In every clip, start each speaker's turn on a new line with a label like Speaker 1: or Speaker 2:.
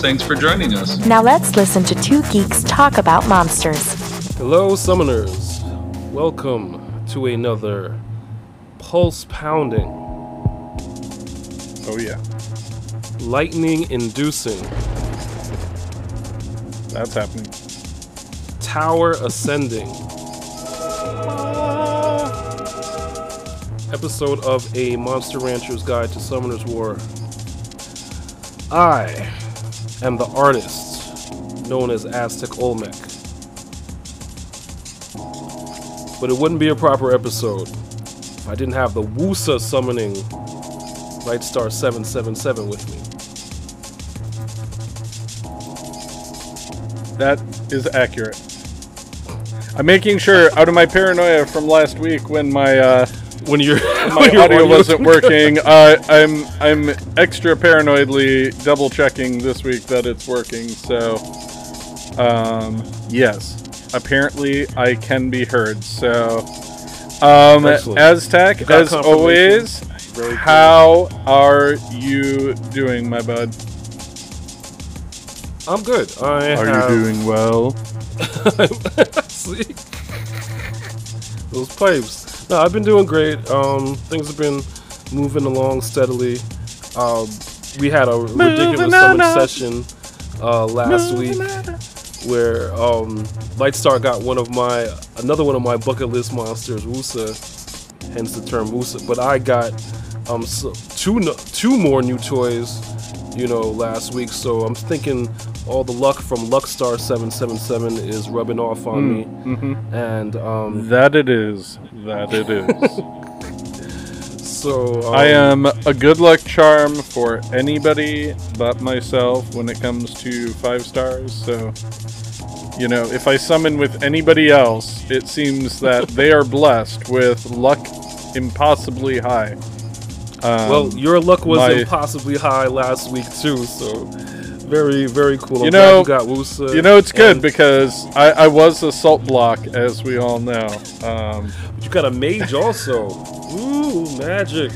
Speaker 1: thanks for joining us.
Speaker 2: Now let's listen to two geeks talk about monsters.
Speaker 3: Hello, summoners. Welcome to another pulse pounding,
Speaker 4: Oh yeah,
Speaker 3: lightning inducing,
Speaker 4: that's happening.
Speaker 3: tower ascending episode of A Monster Rancher's Guide to Summoner's War. I am the artist known as Aztec Olmec. But it wouldn't be a proper episode if I didn't have the Wusa summoning Lightstar 777 with me.
Speaker 4: That is accurate. I'm making sure out of my paranoia from last week when my uh,
Speaker 3: When your
Speaker 4: my audio wasn't working, uh, I'm I'm extra paranoidly double checking this week that it's working. So, um, yes, apparently I can be heard. So, um, Aztec, as always,
Speaker 3: Very cool.
Speaker 4: how are you doing, my bud?
Speaker 3: I'm good. I
Speaker 4: Are
Speaker 3: have-
Speaker 4: you doing well?
Speaker 3: Those pipes. No, I've been doing great. Um, things have been moving along steadily. Um, we had a ridiculous session uh, last week where um, Lightstar got one of my another one of my bucket list monsters, Wusa, hence the term Wusa. But I got um, so, two two more new toys, you know, last week. So I'm thinking all the luck from Luckstar 777 is rubbing off on me, and um,
Speaker 4: That it is. That it is.
Speaker 3: so um,
Speaker 4: I am a good luck charm for anybody but myself when it comes to five stars. So, you know, if I summon with anybody else, it seems that they are blessed with luck impossibly high. Um,
Speaker 3: Well, your luck was
Speaker 4: my-
Speaker 3: impossibly high last week too, so very, very cool. I'm
Speaker 4: You know-
Speaker 3: you got Wusa.
Speaker 4: you know, it's good because I, I was a salt block, as we all know. Um, but
Speaker 3: you got a mage also. Ooh, magic.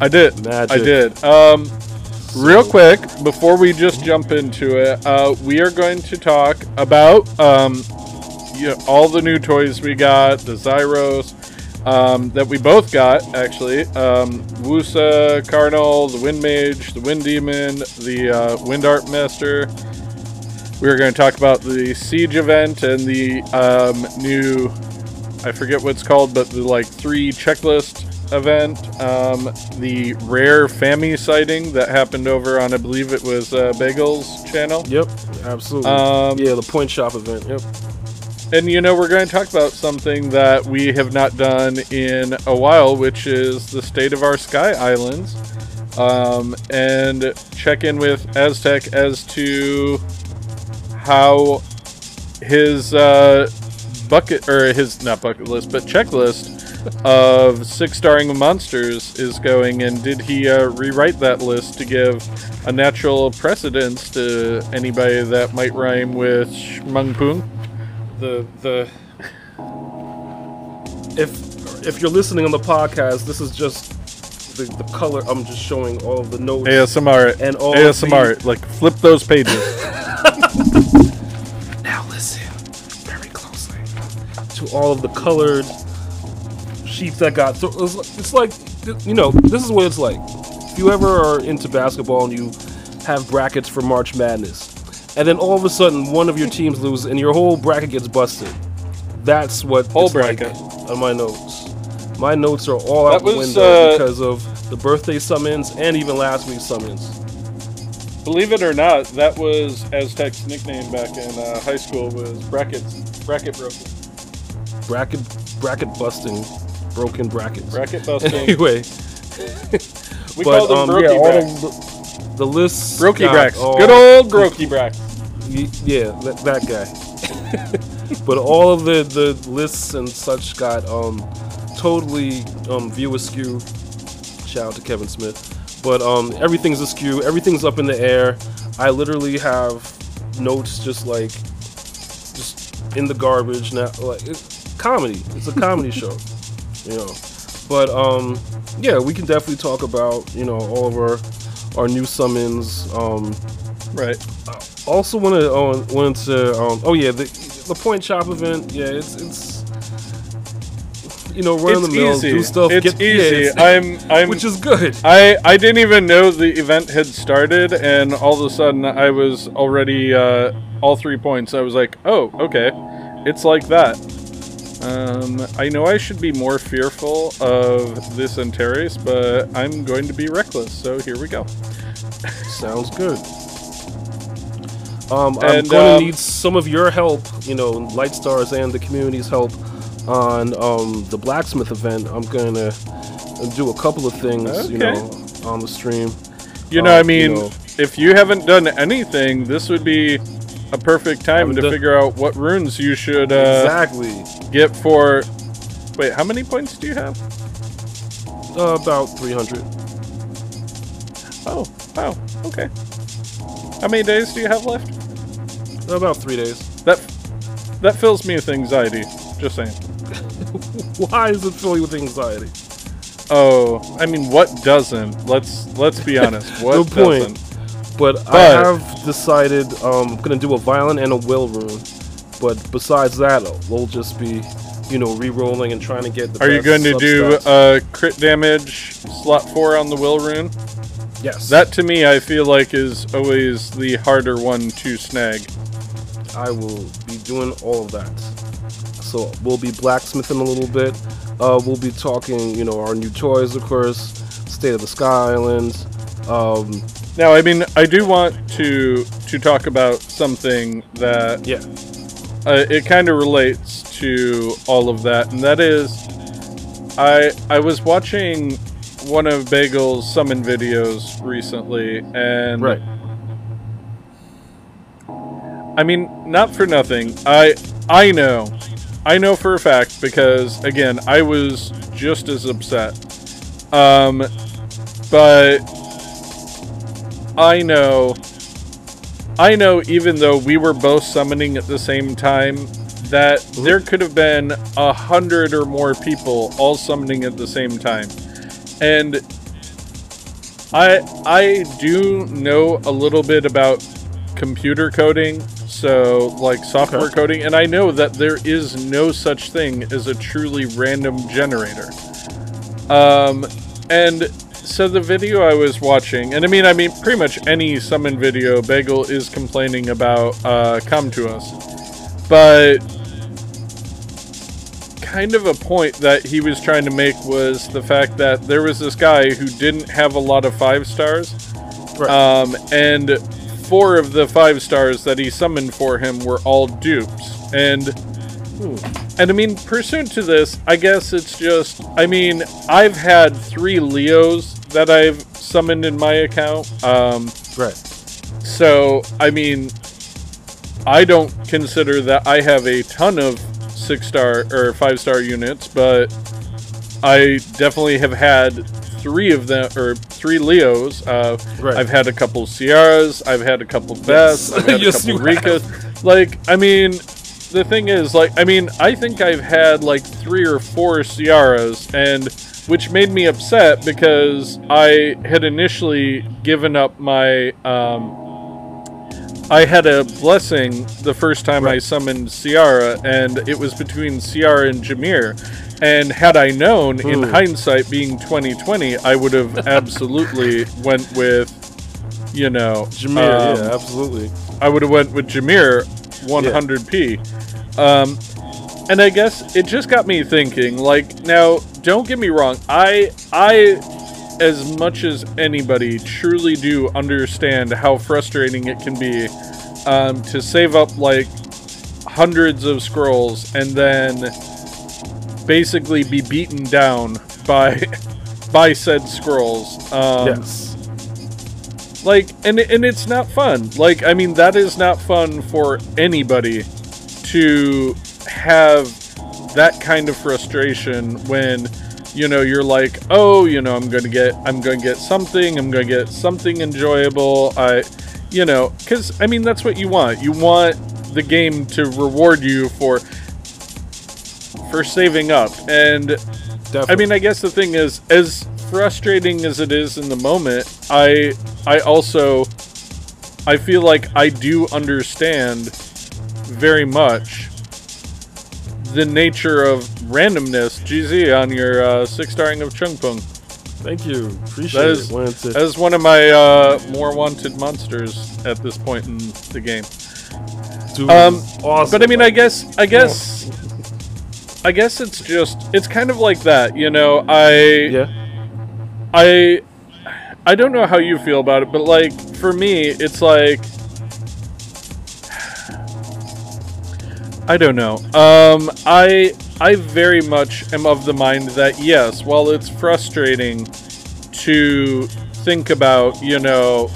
Speaker 4: I did.
Speaker 3: Magic.
Speaker 4: I did. Um, real quick, before we just jump into it, uh, we are going to talk about um, you know, all the new toys we got, the Zyros um, that we both got, actually. Um, Wusa, Carnal, the Wind Mage, the Wind Demon, the uh, Wind Art Master. We are going to talk about the Siege event and the um, new, I forget what it's called, but the like three checklist event. Um, the rare Fami sighting that happened over on, I believe it was uh, Bagel's channel.
Speaker 3: Yep, absolutely.
Speaker 4: Um,
Speaker 3: yeah, the point shop event. Yep.
Speaker 4: And you know, we're going to talk about something that we have not done in a while, which is the state of our Sky Islands. Um, and check in with Aztec as to how his uh, bucket, or his, not bucket list, but checklist of six starring monsters is going. And did he uh, rewrite that list to give a natural precedence to anybody that might rhyme with Shmung?
Speaker 3: The the if if you're listening on the podcast, this is just the, the color. I'm just showing all of the notes.
Speaker 4: ASMR
Speaker 3: And all
Speaker 4: ASMR like flip those pages.
Speaker 3: Now listen very closely to all of the colored sheets that got. So it's like- it's like you know, this is what it's like. If you ever are into basketball and you have brackets for March Madness, and then all of a sudden one of your teams loses and your whole bracket gets busted. That's what
Speaker 4: Whole
Speaker 3: it's like
Speaker 4: bracket.
Speaker 3: on my notes. My notes are all out
Speaker 4: That
Speaker 3: the
Speaker 4: was,
Speaker 3: window
Speaker 4: uh,
Speaker 3: because of the birthday summons and even last week's summons.
Speaker 4: Believe it or not, that was Aztec's nickname back in uh, high school was brackets bracket broken.
Speaker 3: Bracket bracket busting, broken brackets.
Speaker 4: Bracket busting.
Speaker 3: Anyway,
Speaker 4: we
Speaker 3: but
Speaker 4: called them
Speaker 3: um, yeah, all the, the list.
Speaker 4: Groki Brax.
Speaker 3: all-
Speaker 4: Good old Groki Brax.
Speaker 3: Yeah, that, that guy. but all of the, the lists and such got um totally um view askew. Shout out to Kevin Smith. But um everything's askew. Everything's up in the air. I literally have notes just like just in the garbage now. Like it's comedy. It's a comedy show. You know. But um yeah, we can definitely talk about you know all of our our new summons. Um,
Speaker 4: Right.
Speaker 3: also want to uh, wanted to um, oh yeah the the point shop event yeah it's it's you know run
Speaker 4: It's
Speaker 3: the mill do stuff
Speaker 4: it's
Speaker 3: get, yeah,
Speaker 4: easy.
Speaker 3: it's-
Speaker 4: I'm. I'm.
Speaker 3: which is good
Speaker 4: I, I didn't even know the event had started, and all of a sudden I was already uh, all three points. I was like, oh, okay, it's like that. Um, I know I should be more fearful of this Antares, but I'm going to be reckless. So here we go.
Speaker 3: sounds good um, I'm
Speaker 4: And,
Speaker 3: going to
Speaker 4: um,
Speaker 3: need some of your help you know Lightstar's and the community's help on um, the blacksmith event I'm going to do a couple of things you know on the stream
Speaker 4: You know,
Speaker 3: Um,
Speaker 4: I
Speaker 3: you
Speaker 4: mean,
Speaker 3: know-
Speaker 4: if you haven't done anything, this would be a perfect time to figure out what runes you should uh,
Speaker 3: exactly
Speaker 4: get for. Wait, how many points do you have?
Speaker 3: uh, about 300
Speaker 4: Oh, wow, okay. How many days do you have left?
Speaker 3: about three days
Speaker 4: That that fills me with anxiety. Just saying.
Speaker 3: why is it fill you with anxiety
Speaker 4: Oh, I mean, what doesn't? Let's let's be honest. What doesn't?
Speaker 3: But, I have decided um, I'm gonna do a violent and a will rune. But besides that, we'll just be, you know, re-rolling and trying to get the.
Speaker 4: Are you going to do
Speaker 3: substats.
Speaker 4: uh, crit damage slot four on the will rune?
Speaker 3: yes,
Speaker 4: That to me, I feel like is always the harder one to snag.
Speaker 3: I will be doing all of that. So we'll be blacksmithing a little bit. Uh, we'll be talking, you know, our new toys, of course, State of the Sky Islands. Um,
Speaker 4: Now, I mean, I do want to to talk about something that
Speaker 3: yeah,
Speaker 4: uh, it kind of relates to all of that, and that is, I I was watching one of Bagel's summon videos recently, and
Speaker 3: right.
Speaker 4: I mean, not for nothing. I I know, I know for a fact because again, I was just as upset. Um, but I know, I know. Even though we were both summoning at the same time, that there could have been a hundred or more people all summoning at the same time, and I I do know a little bit about computer coding, so like software
Speaker 3: Okay.
Speaker 4: coding, and I know that there is no such thing as a truly random generator. Um, and so the video I was watching, and I mean, I mean, pretty much any summon video, Bagel is complaining about uh, come to us, but kind of a point that he was trying to make was the fact that there was this guy who didn't have a lot of five stars,
Speaker 3: Right.
Speaker 4: um, and four of the five stars that he summoned for him were all dupes. And and I mean, pursuant to this, I guess it's just I mean, I've had three Leos that I've summoned in my account. Um,
Speaker 3: right.
Speaker 4: so I mean, I don't consider that I have a ton of six star or five star units, but I definitely have had three of them or three Leos. Uh,
Speaker 3: Right.
Speaker 4: I've had a couple Sierras. I've had a couple Beths. I've had
Speaker 3: Yes,
Speaker 4: a couple Rikas. Like, I mean, the thing is, like, I mean, I think I've had like three or four Ciaras, and which made me upset because I had initially given up my. Um, I had a blessing the first time I summoned Ciara, and it was between Ciara and Jamire. And had I known, in
Speaker 3: Hmm.
Speaker 4: hindsight, being 2020, I would have absolutely went with, you know,
Speaker 3: Jamire,
Speaker 4: um,
Speaker 3: yeah, absolutely.
Speaker 4: I would have went with Jamire 100p. Um, and I guess it just got me thinking. Like, now, don't get me wrong. I, I, as much as anybody, truly do understand how frustrating it can be um, to save up like hundreds of scrolls and then basically be beaten down by by said scrolls. Um,
Speaker 3: yes.
Speaker 4: like and and it's not fun like i mean that is not fun for anybody to have that kind of frustration when you know you're like oh you know i'm gonna get i'm gonna get something i'm gonna get something enjoyable i you know because i mean that's what you want you want the game to reward you for for saving up and
Speaker 3: Definitely.
Speaker 4: I mean, I guess the thing is, as frustrating as it is in the moment, I I also I feel like I do understand very much the nature of randomness. GZ on your uh, six starring of Chung Pung.
Speaker 3: Thank you. Appreciate
Speaker 4: That is,
Speaker 3: it.
Speaker 4: That is one of my uh, more wanted monsters at this point in the game.
Speaker 3: Dude,
Speaker 4: Um,
Speaker 3: awesome.
Speaker 4: But I mean, I guess, I guess, I guess it's just, it's kind of like that, you know. I,
Speaker 3: yeah.
Speaker 4: I, I don't know how you feel about it, but like for me, it's like, I don't know. Um, I, I very much am of the mind that yes, while it's frustrating to think about, you know,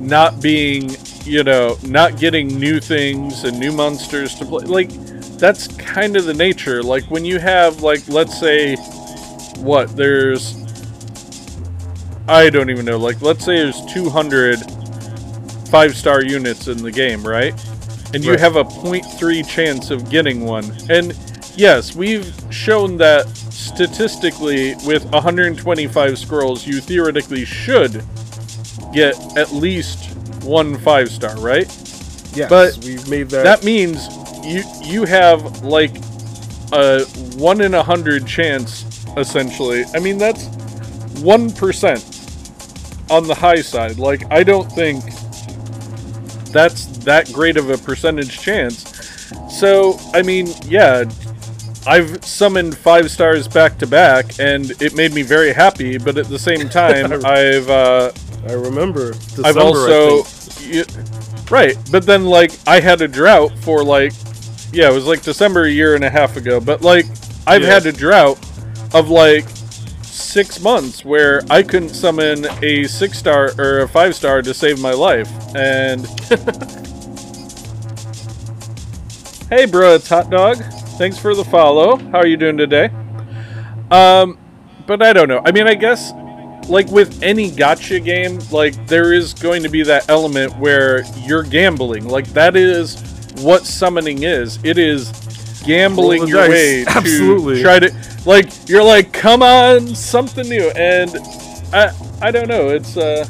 Speaker 4: not being, you know, not getting new things and new monsters to play. Like, that's kind of the nature. Like, when you have, like, let's say, what, there's. I don't even know. Like, let's say there's 200 five star units in the game, right? And you
Speaker 3: Right.
Speaker 4: have a 0.3 chance of getting one. And yes, we've shown that statistically, with 125 scrolls, you theoretically should get at least one five star, right?
Speaker 3: Yes,
Speaker 4: but
Speaker 3: we've made that.
Speaker 4: That means you you have like a one in a hundred chance, essentially. I mean that's one percent on the high side. Like I don't think that's that great of a percentage chance. So I mean, yeah, I've summoned five stars back to back, and it made me very happy. But at the same time, I've uh,
Speaker 3: I remember. December,
Speaker 4: I've also right, but then like I had a drought for like yeah, it was like December a year and a half ago. But like I've
Speaker 3: Yeah.
Speaker 4: had a drought of like six months where I couldn't summon a six star or a five star to save my life. And hey, bro, it's Hot Dog. Thanks for the follow. How are you doing today? Um, but I don't know. I mean, I guess like with any gotcha game, like there is going to be that element where you're gambling. Like that is what summoning is. It is gambling your
Speaker 3: dice.
Speaker 4: way
Speaker 3: Absolutely.
Speaker 4: to try to like you're like come on something new and I I don't know. It's uh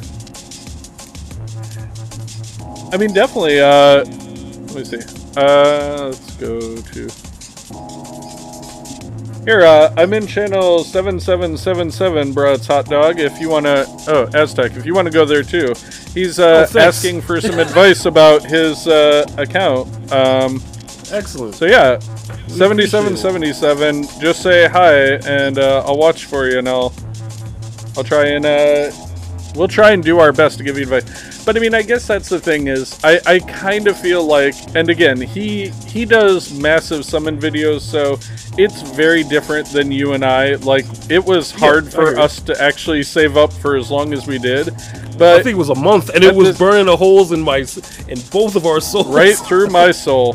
Speaker 4: I mean definitely uh let me see. Uh let's go to here, uh, I'm in channel 7777, bro. It's Hot Dog. If you want to. Oh, Aztec. If you want to go there too. He's uh,
Speaker 3: Oh,
Speaker 4: asking for some advice about his uh, account. Um,
Speaker 3: Excellent.
Speaker 4: so, yeah, 7777. Just say hi, and uh, I'll watch for you, and I'll. I'll try and. Uh, we'll try and do our best to give you advice. But I mean, I guess that's the thing is, I, I kind of feel like, and again, he he does massive summon videos, so it's very different than you and I. Like, it was hard
Speaker 3: I
Speaker 4: for us to actually save up for as long as we did, But I
Speaker 3: think it was a month, and it was
Speaker 4: this-
Speaker 3: burning the holes in my in both of our souls.
Speaker 4: right through my soul,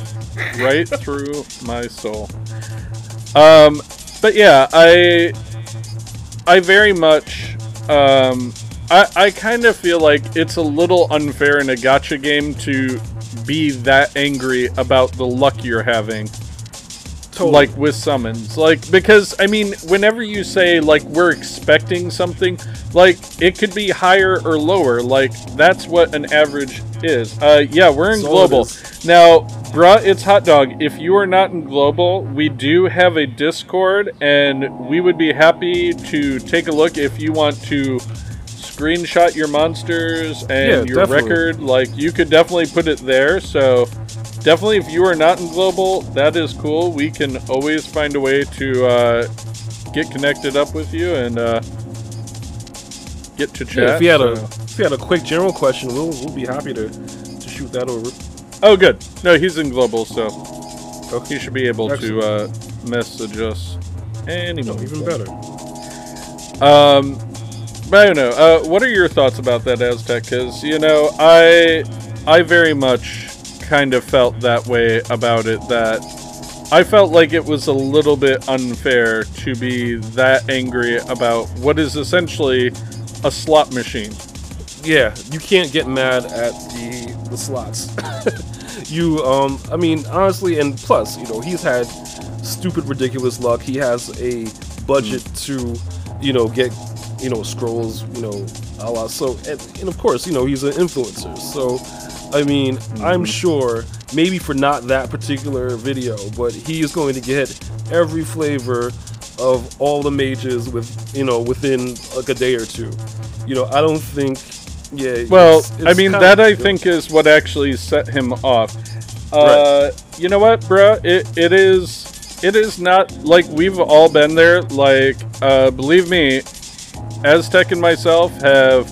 Speaker 4: right through my soul. Um, but yeah, I I very much um, I I kind of feel like it's a little unfair in a gotcha game to be that angry about the luck you're having
Speaker 3: Totally.
Speaker 4: like with summons. Like because i mean whenever you say like we're expecting something like it could be higher or lower. Like that's what an average is. Uh yeah we're in
Speaker 3: it
Speaker 4: global. now bruh it's hot dog. If you are not in global we do have a discord and we would be happy to take a look if you want to screenshot your monsters and
Speaker 3: Yeah,
Speaker 4: your
Speaker 3: definitely.
Speaker 4: record. Like you could definitely put it there. So definitely if you are not in global that is cool we can always find a way to uh, get connected up with you and uh, get to chat
Speaker 3: Yeah, if you had a if you had a quick general question, we'll we'll be happy to to shoot that over.
Speaker 4: oh good no he's in global so
Speaker 3: Okay.
Speaker 4: he should be able to uh, message us And
Speaker 3: No, even better.
Speaker 4: Um, but I don't know. Uh, what are your thoughts about that, Aztec? Because you know, I I very much kind of felt that way about it. That I felt like it was a little bit unfair to be that angry about what is essentially a slot machine.
Speaker 3: Yeah, you can't get mad at the the slots. you, um, I mean, honestly, and plus, you know, he's had stupid, ridiculous luck. He has a budget to, you know, get, you know, scrolls, you know, a la. So, and, and of course, you know, he's an influencer. So, I mean, I'm sure maybe for not that particular video, but he is going to get every flavor of all the mages with, you know, within like a day or two. You know, I don't think. Yeah.
Speaker 4: Well,
Speaker 3: it's-
Speaker 4: I mean, that I think is what actually set him off. Uh, You know what, bruh? It, it is. It is not like we've all been there. Like, uh, believe me, Aztec and myself have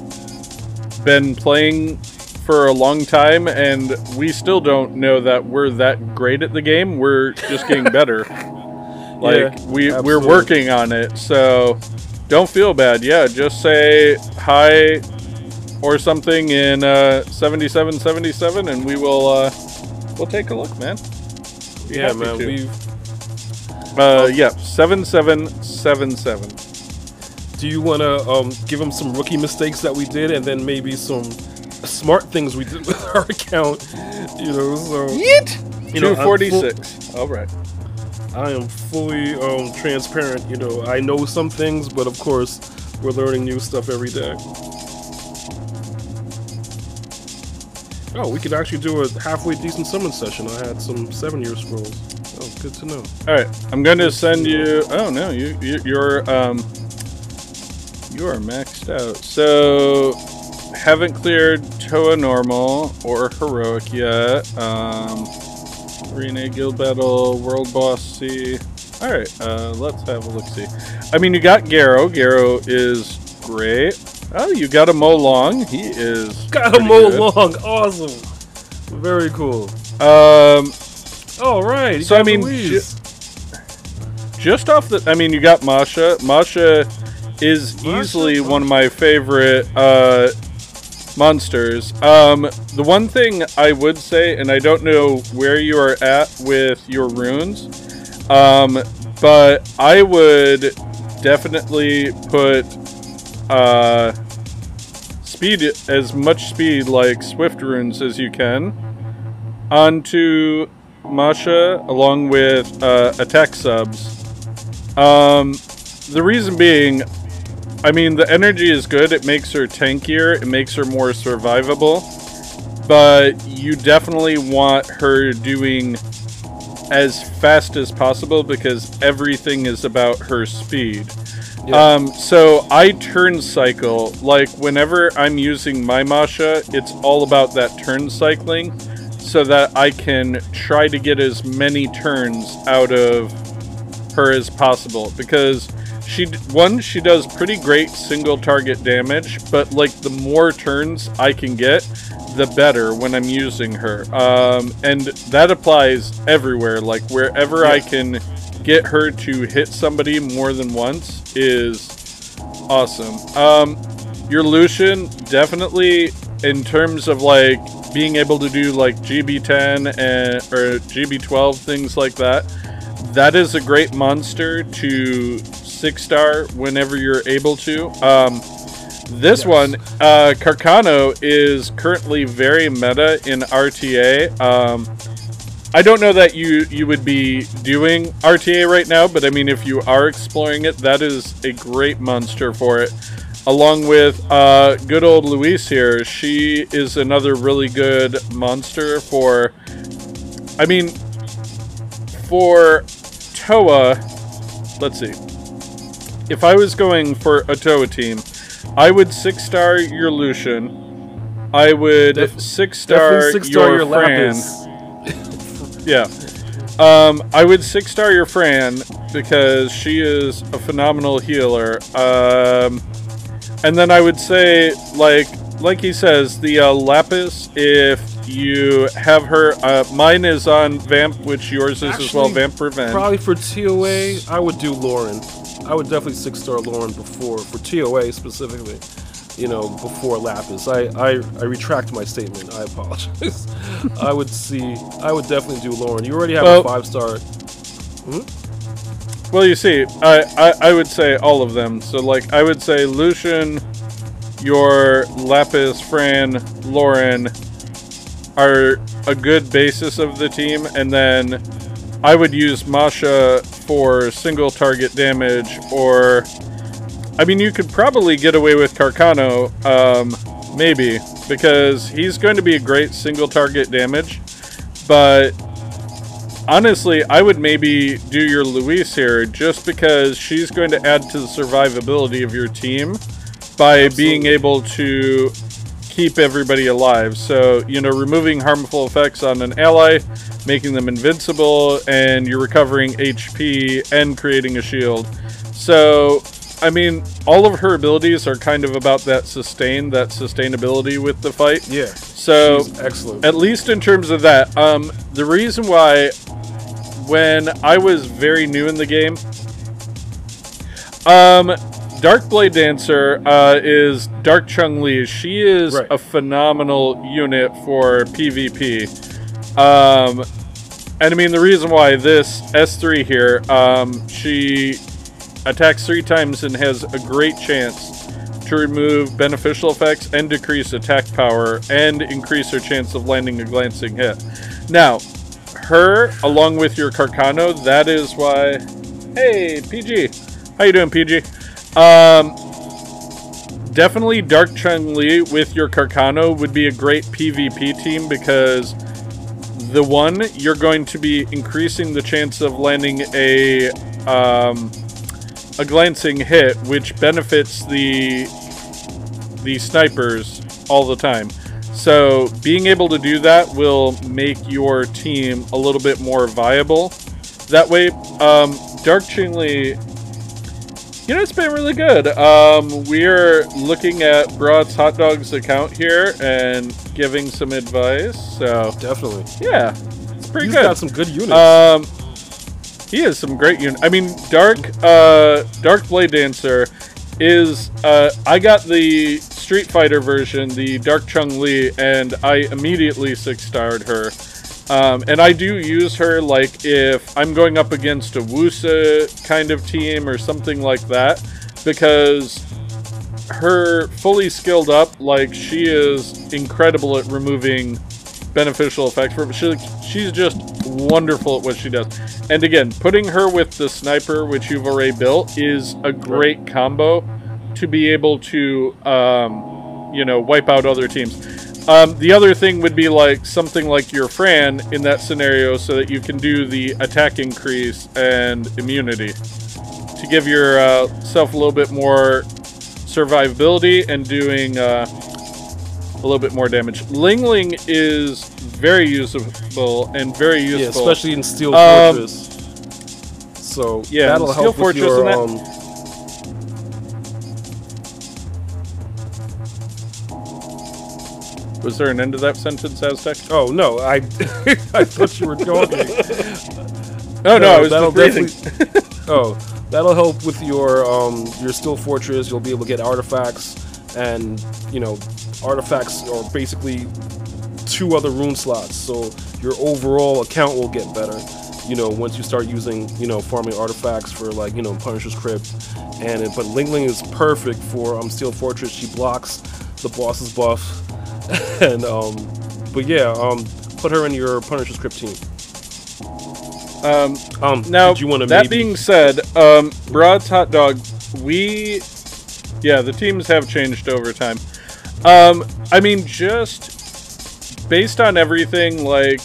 Speaker 4: been playing for a long time, and we still don't know that we're that great at the game. We're just getting better. like
Speaker 3: Yeah,
Speaker 4: we we're working on it. So don't feel bad. Yeah, just say hi or something in uh, 7777 and we will uh, we'll take a look, man. Be
Speaker 3: Yeah, man.
Speaker 4: to.
Speaker 3: We've
Speaker 4: uh yeah, 7777.
Speaker 3: Do you want to um, give him some rookie mistakes that we did, and then maybe some smart things we did with our account? You know, so you know, I'm full-
Speaker 4: 246. All right.
Speaker 3: I am fully um, transparent. You know, I know some things, but of course, we're learning new stuff every day. Oh, we could actually do a halfway decent summon session. I had some seven-year scrolls. Oh, good to know.
Speaker 4: All right. I'm going to send you Oh no, you, you you're um you are maxed out. So haven't cleared Toa normal or heroic yet. Um Arena Guild Battle, World Boss C. Alright, uh, let's have a look see. I mean you got Garo. Garo is great. Oh, you got a Mo Long. He is
Speaker 3: Got a
Speaker 4: pretty Mo
Speaker 3: Long. Awesome. Very cool.
Speaker 4: Um
Speaker 3: All right.
Speaker 4: So, I mean,
Speaker 3: Louise.
Speaker 4: just off the i mean you got masha masha is easily one of my favorite uh monsters um the one thing i would say and i don't know where you are at with your runes um but i would definitely put uh speed as much speed like swift runes as you can onto Masha along with uh, attack subs. Um, the reason being, I mean, the energy is good. It makes her tankier. It makes her more survivable. But you definitely want her doing as fast as possible because everything is about her speed. Um, so I turn cycle. Like whenever I'm using my Masha, it's all about that turn cycling so that I can try to get as many turns out of her as possible because she one she does pretty great single target damage but like the more turns I can get the better when I'm using her. Um, and that applies everywhere. Like wherever I can get her to hit somebody more than once is awesome. Um, your Lushen definitely in terms of like being able to do like GB10 and or GB12 things like that that is a great monster to six star whenever you're able to. Um, this one, uh, Carcano, is currently very meta in RTA. Um, I don't know that you you would be doing RTA right now, but I mean, if you are exploring it, that is a great monster for it. Along with uh, good old Luis here, she is another really good monster for. I mean, for Toa, let's see. If I was going for a Toa team, I would six star your Lushen. I would
Speaker 3: Def-
Speaker 4: six star your,
Speaker 3: your
Speaker 4: Fran. Yeah. Um, I would six star your Fran because she is a phenomenal healer. Um, and then I would say, like, like he says, the uh, Lapis. If you have her, uh, mine is on Vamp, which yours is as well.
Speaker 3: Actually,
Speaker 4: Vamp Revenge.
Speaker 3: Probably for TOA, I would do Lauren. I would definitely six star Lauren before for TOA specifically. You know, before Lapis. I, I, I retract my statement. I apologize. I would see. I would definitely do Lauren. You already have
Speaker 4: Well-
Speaker 3: a five star. Hmm?
Speaker 4: Well, you see, I, I, I would say all of them. So, like, I would say Lushen, your Lapis, Fran, Lauren are a good basis of the team, and then I would use Masha for single target damage, or I mean, you could probably get away with Carcano, um, maybe, because he's going to be a great single target damage, but honestly, I would maybe do your Luis here just because she's going to add to the survivability of your team by being able to keep everybody alive. So, you know, removing harmful effects on an ally, making them invincible, and you're recovering HP and creating a shield. So, I mean, all of her abilities are kind of about that sustain, that sustainability with the fight.
Speaker 3: Yeah.
Speaker 4: So,
Speaker 3: excellent.
Speaker 4: at least in terms of that. Um, the reason why, when I was very new in the game, um, Dark Blade Dancer uh, is Dark Chun-Li. She is
Speaker 3: Right.
Speaker 4: a phenomenal unit for PvP. Um, and I mean, the reason why this S3 here, um, she attacks three times and has a great chance to remove beneficial effects and decrease attack power and increase her chance of landing a glancing hit. Now, her along with your Carcano, that is why. Hey, PG, how you doing, PG? Um, definitely Dark Chun-Li with your Carcano would be a great PvP team because the one you're going to be increasing the chance of landing a um, a glancing hit, which benefits the the snipers all the time. So being able to do that will make your team a little bit more viable. That way, um, Dark Chun-Li, you know, it's been really good. Um, we're looking at Broad's Hot Dogs account here and giving some advice. So
Speaker 3: Definitely.
Speaker 4: yeah, it's pretty
Speaker 3: He's
Speaker 4: good.
Speaker 3: got some good units.
Speaker 4: Um, he has some great units. I mean, Dark, uh, Dark Blade Dancer is. Uh, I got the Street Fighter version, the Dark Chun-Li, and I immediately six starred her. Um, and I do use her like if I'm going up against a Wusa kind of team or something like that, because her fully skilled up, like she is incredible at removing beneficial effects from she, she's just wonderful at what she does. And again putting her with the sniper which you've already built is a great combo to be able to um, you know wipe out other teams um, the other thing would be like something like your fran in that scenario so that you can do the attack increase and immunity to give yourself a little bit more survivability and doing uh, a little bit more damage. Ling Ling is very usable and very useful.
Speaker 3: yeah, especially in Steel
Speaker 4: Um,
Speaker 3: Fortress. So
Speaker 4: yeah,
Speaker 3: that'll
Speaker 4: Steel
Speaker 3: help
Speaker 4: Fortress
Speaker 3: with your
Speaker 4: Was there an end to that sentence, Aztec?
Speaker 3: Oh no, I I thought you were talking.
Speaker 4: Oh no, I was
Speaker 3: that'll definitely- oh, that'll help with your um your Steel Fortress. You'll be able to get artifacts, and you know, artifacts are basically two other rune slots. So your overall account will get better. You know, once you start using you know farming artifacts for like you know Punisher's Crypt, and it, but Ling Ling is perfect for um Steel Fortress. She blocks the boss's buff, and um, but yeah, um, put her in your Punisher's Crypt team.
Speaker 4: Um,
Speaker 3: Um,
Speaker 4: now,
Speaker 3: you want to
Speaker 4: that
Speaker 3: maybe?
Speaker 4: being said, um, Broad's Hot Dog, we, yeah, the teams have changed over time. Um, I mean, just based on everything, like,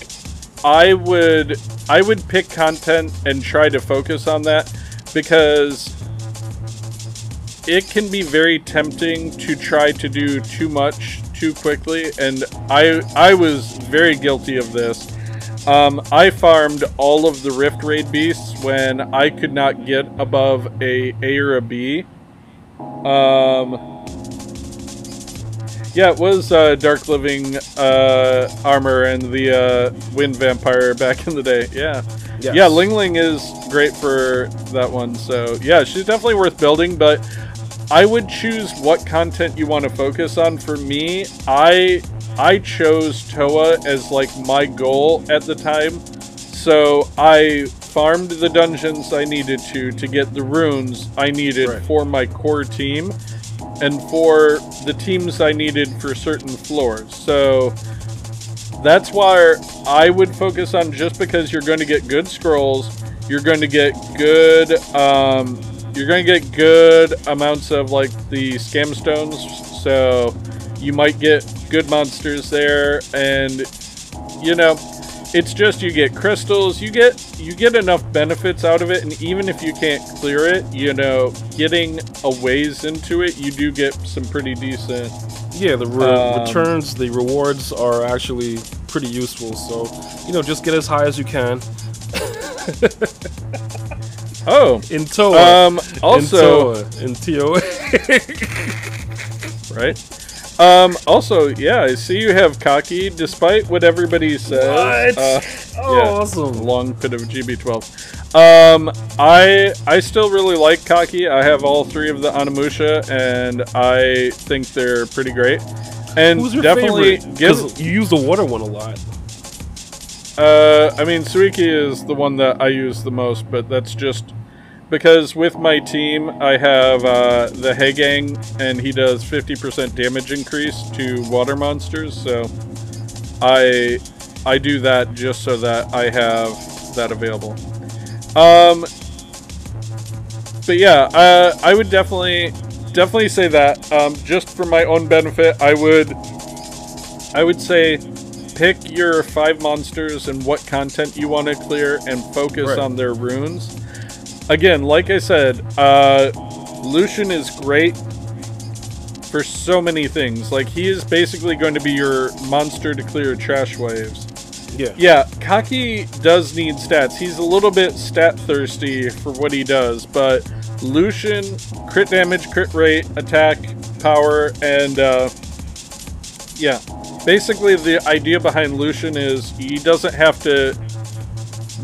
Speaker 4: I would, I would pick content and try to focus on that because it can be very tempting to try to do too much too quickly, and I, I was very guilty of this. Um, I farmed all of the Rift Raid beasts when I could not get above a A or a B. Um, Yeah, it was uh, Dark Living uh, armor and the uh, Wind Vampire back in the day. Yeah.
Speaker 3: Yes.
Speaker 4: Yeah, Ling Ling is great for that one. So, yeah, she's definitely worth building, but I would choose what content you want to focus on. For me, I I chose Toa as like my goal at the time. So, I farmed the dungeons I needed to to get the runes I needed
Speaker 3: Right.
Speaker 4: for my core team and for the teams I needed for certain floors. So that's why I would focus on just because you're going to get good scrolls, you're going to get good, um, you're going to get good amounts of like the scam stones. So you might get good monsters there, and you know, it's just you get crystals, you get you get enough benefits out of it, and even if you can't clear it, you know, getting a ways into it, you do get some pretty decent.
Speaker 3: Yeah, the re-
Speaker 4: Um,
Speaker 3: returns, the rewards are actually pretty useful. So, you know, just get as high as you can.
Speaker 4: Oh,
Speaker 3: In Toa.
Speaker 4: um, also,
Speaker 3: in Toa, in TOA.
Speaker 4: right? Um, also, yeah, I see you have Kaki, despite what everybody says.
Speaker 3: What?
Speaker 4: Uh,
Speaker 3: oh,
Speaker 4: yeah.
Speaker 3: awesome.
Speaker 4: long bit of GB12. Um, I I still really like Kaki. I have all three of the Onimusha, and I think they're pretty great. And
Speaker 3: Who's your
Speaker 4: definitely
Speaker 3: favorite?
Speaker 4: give.
Speaker 3: 'Cause you use the water one a lot.
Speaker 4: Uh, I mean, Suiki is the one that I use the most, but that's just because with my team I have uh, the Hegang, and he does 50% damage increase to water monsters. So I I do that just so that I have that available. Um, but yeah, uh, I would definitely definitely say that. Um, just for my own benefit, I would I would say pick your five monsters and what content you want to clear and focus
Speaker 3: Right.
Speaker 4: on their runes. Again, like I said, uh, Lushen is great for so many things. Like he is basically going to be your monster to clear trash waves.
Speaker 3: Yeah.
Speaker 4: Yeah, Kaki does need stats. He's a little bit stat thirsty for what he does, but Lushen, crit damage, crit rate, attack, power, and uh, yeah. Basically, the idea behind Lushen is he doesn't have to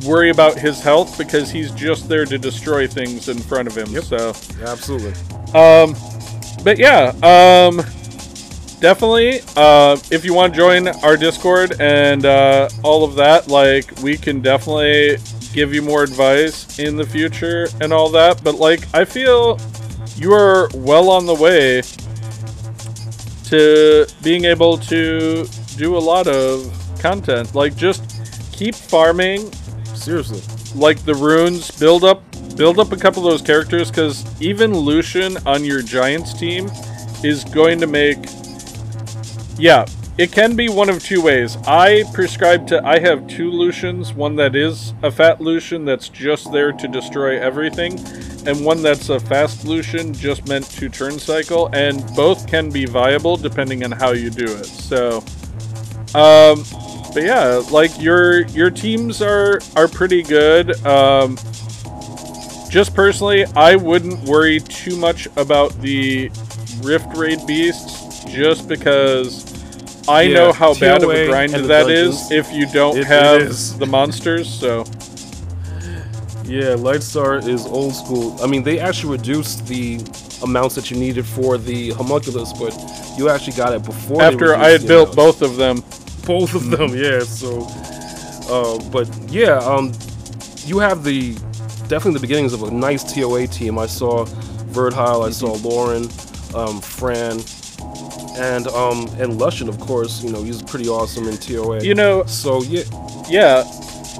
Speaker 4: worry about his health because he's just there to destroy things in front of him.
Speaker 3: Yep.
Speaker 4: So,
Speaker 3: Yeah, absolutely.
Speaker 4: um, but yeah, um, definitely. Uh, if you want to join our Discord and uh, all of that, like we can definitely give you more advice in the future and all that. But like, I feel you are well on the way to being able to do a lot of content. Like, just keep farming
Speaker 3: Seriously.
Speaker 4: like the runes build up build up a couple of those characters because even Lushen on your giants team is going to make yeah it can be one of two ways i prescribe to i have two Lushens one that is a fat Lushen that's just there to destroy everything and one that's a fast solution just meant to turn cycle and both can be viable depending on how you do it so um but yeah, like your your teams are are pretty good. Um, just personally, I wouldn't worry too much about the Rift Raid beasts, just because I
Speaker 3: Yeah,
Speaker 4: know how bad of a grind that is if you don't
Speaker 3: It- it
Speaker 4: have
Speaker 3: is.
Speaker 4: the monsters. So
Speaker 3: Yeah, Lightstar is old school. I mean, they actually reduced the amounts that you needed for the homunculus, but you actually got it before.
Speaker 4: after I had built
Speaker 3: amounts.
Speaker 4: both of them,
Speaker 3: both of them, yeah. So, uh, but yeah, um, you have the definitely the beginnings of a nice TOA team. I saw Verdehile, I saw Lauren, um, Fran, and um, and Lushen, of course. You know, he's pretty awesome in TOA.
Speaker 4: you know,
Speaker 3: so yeah,
Speaker 4: Yeah,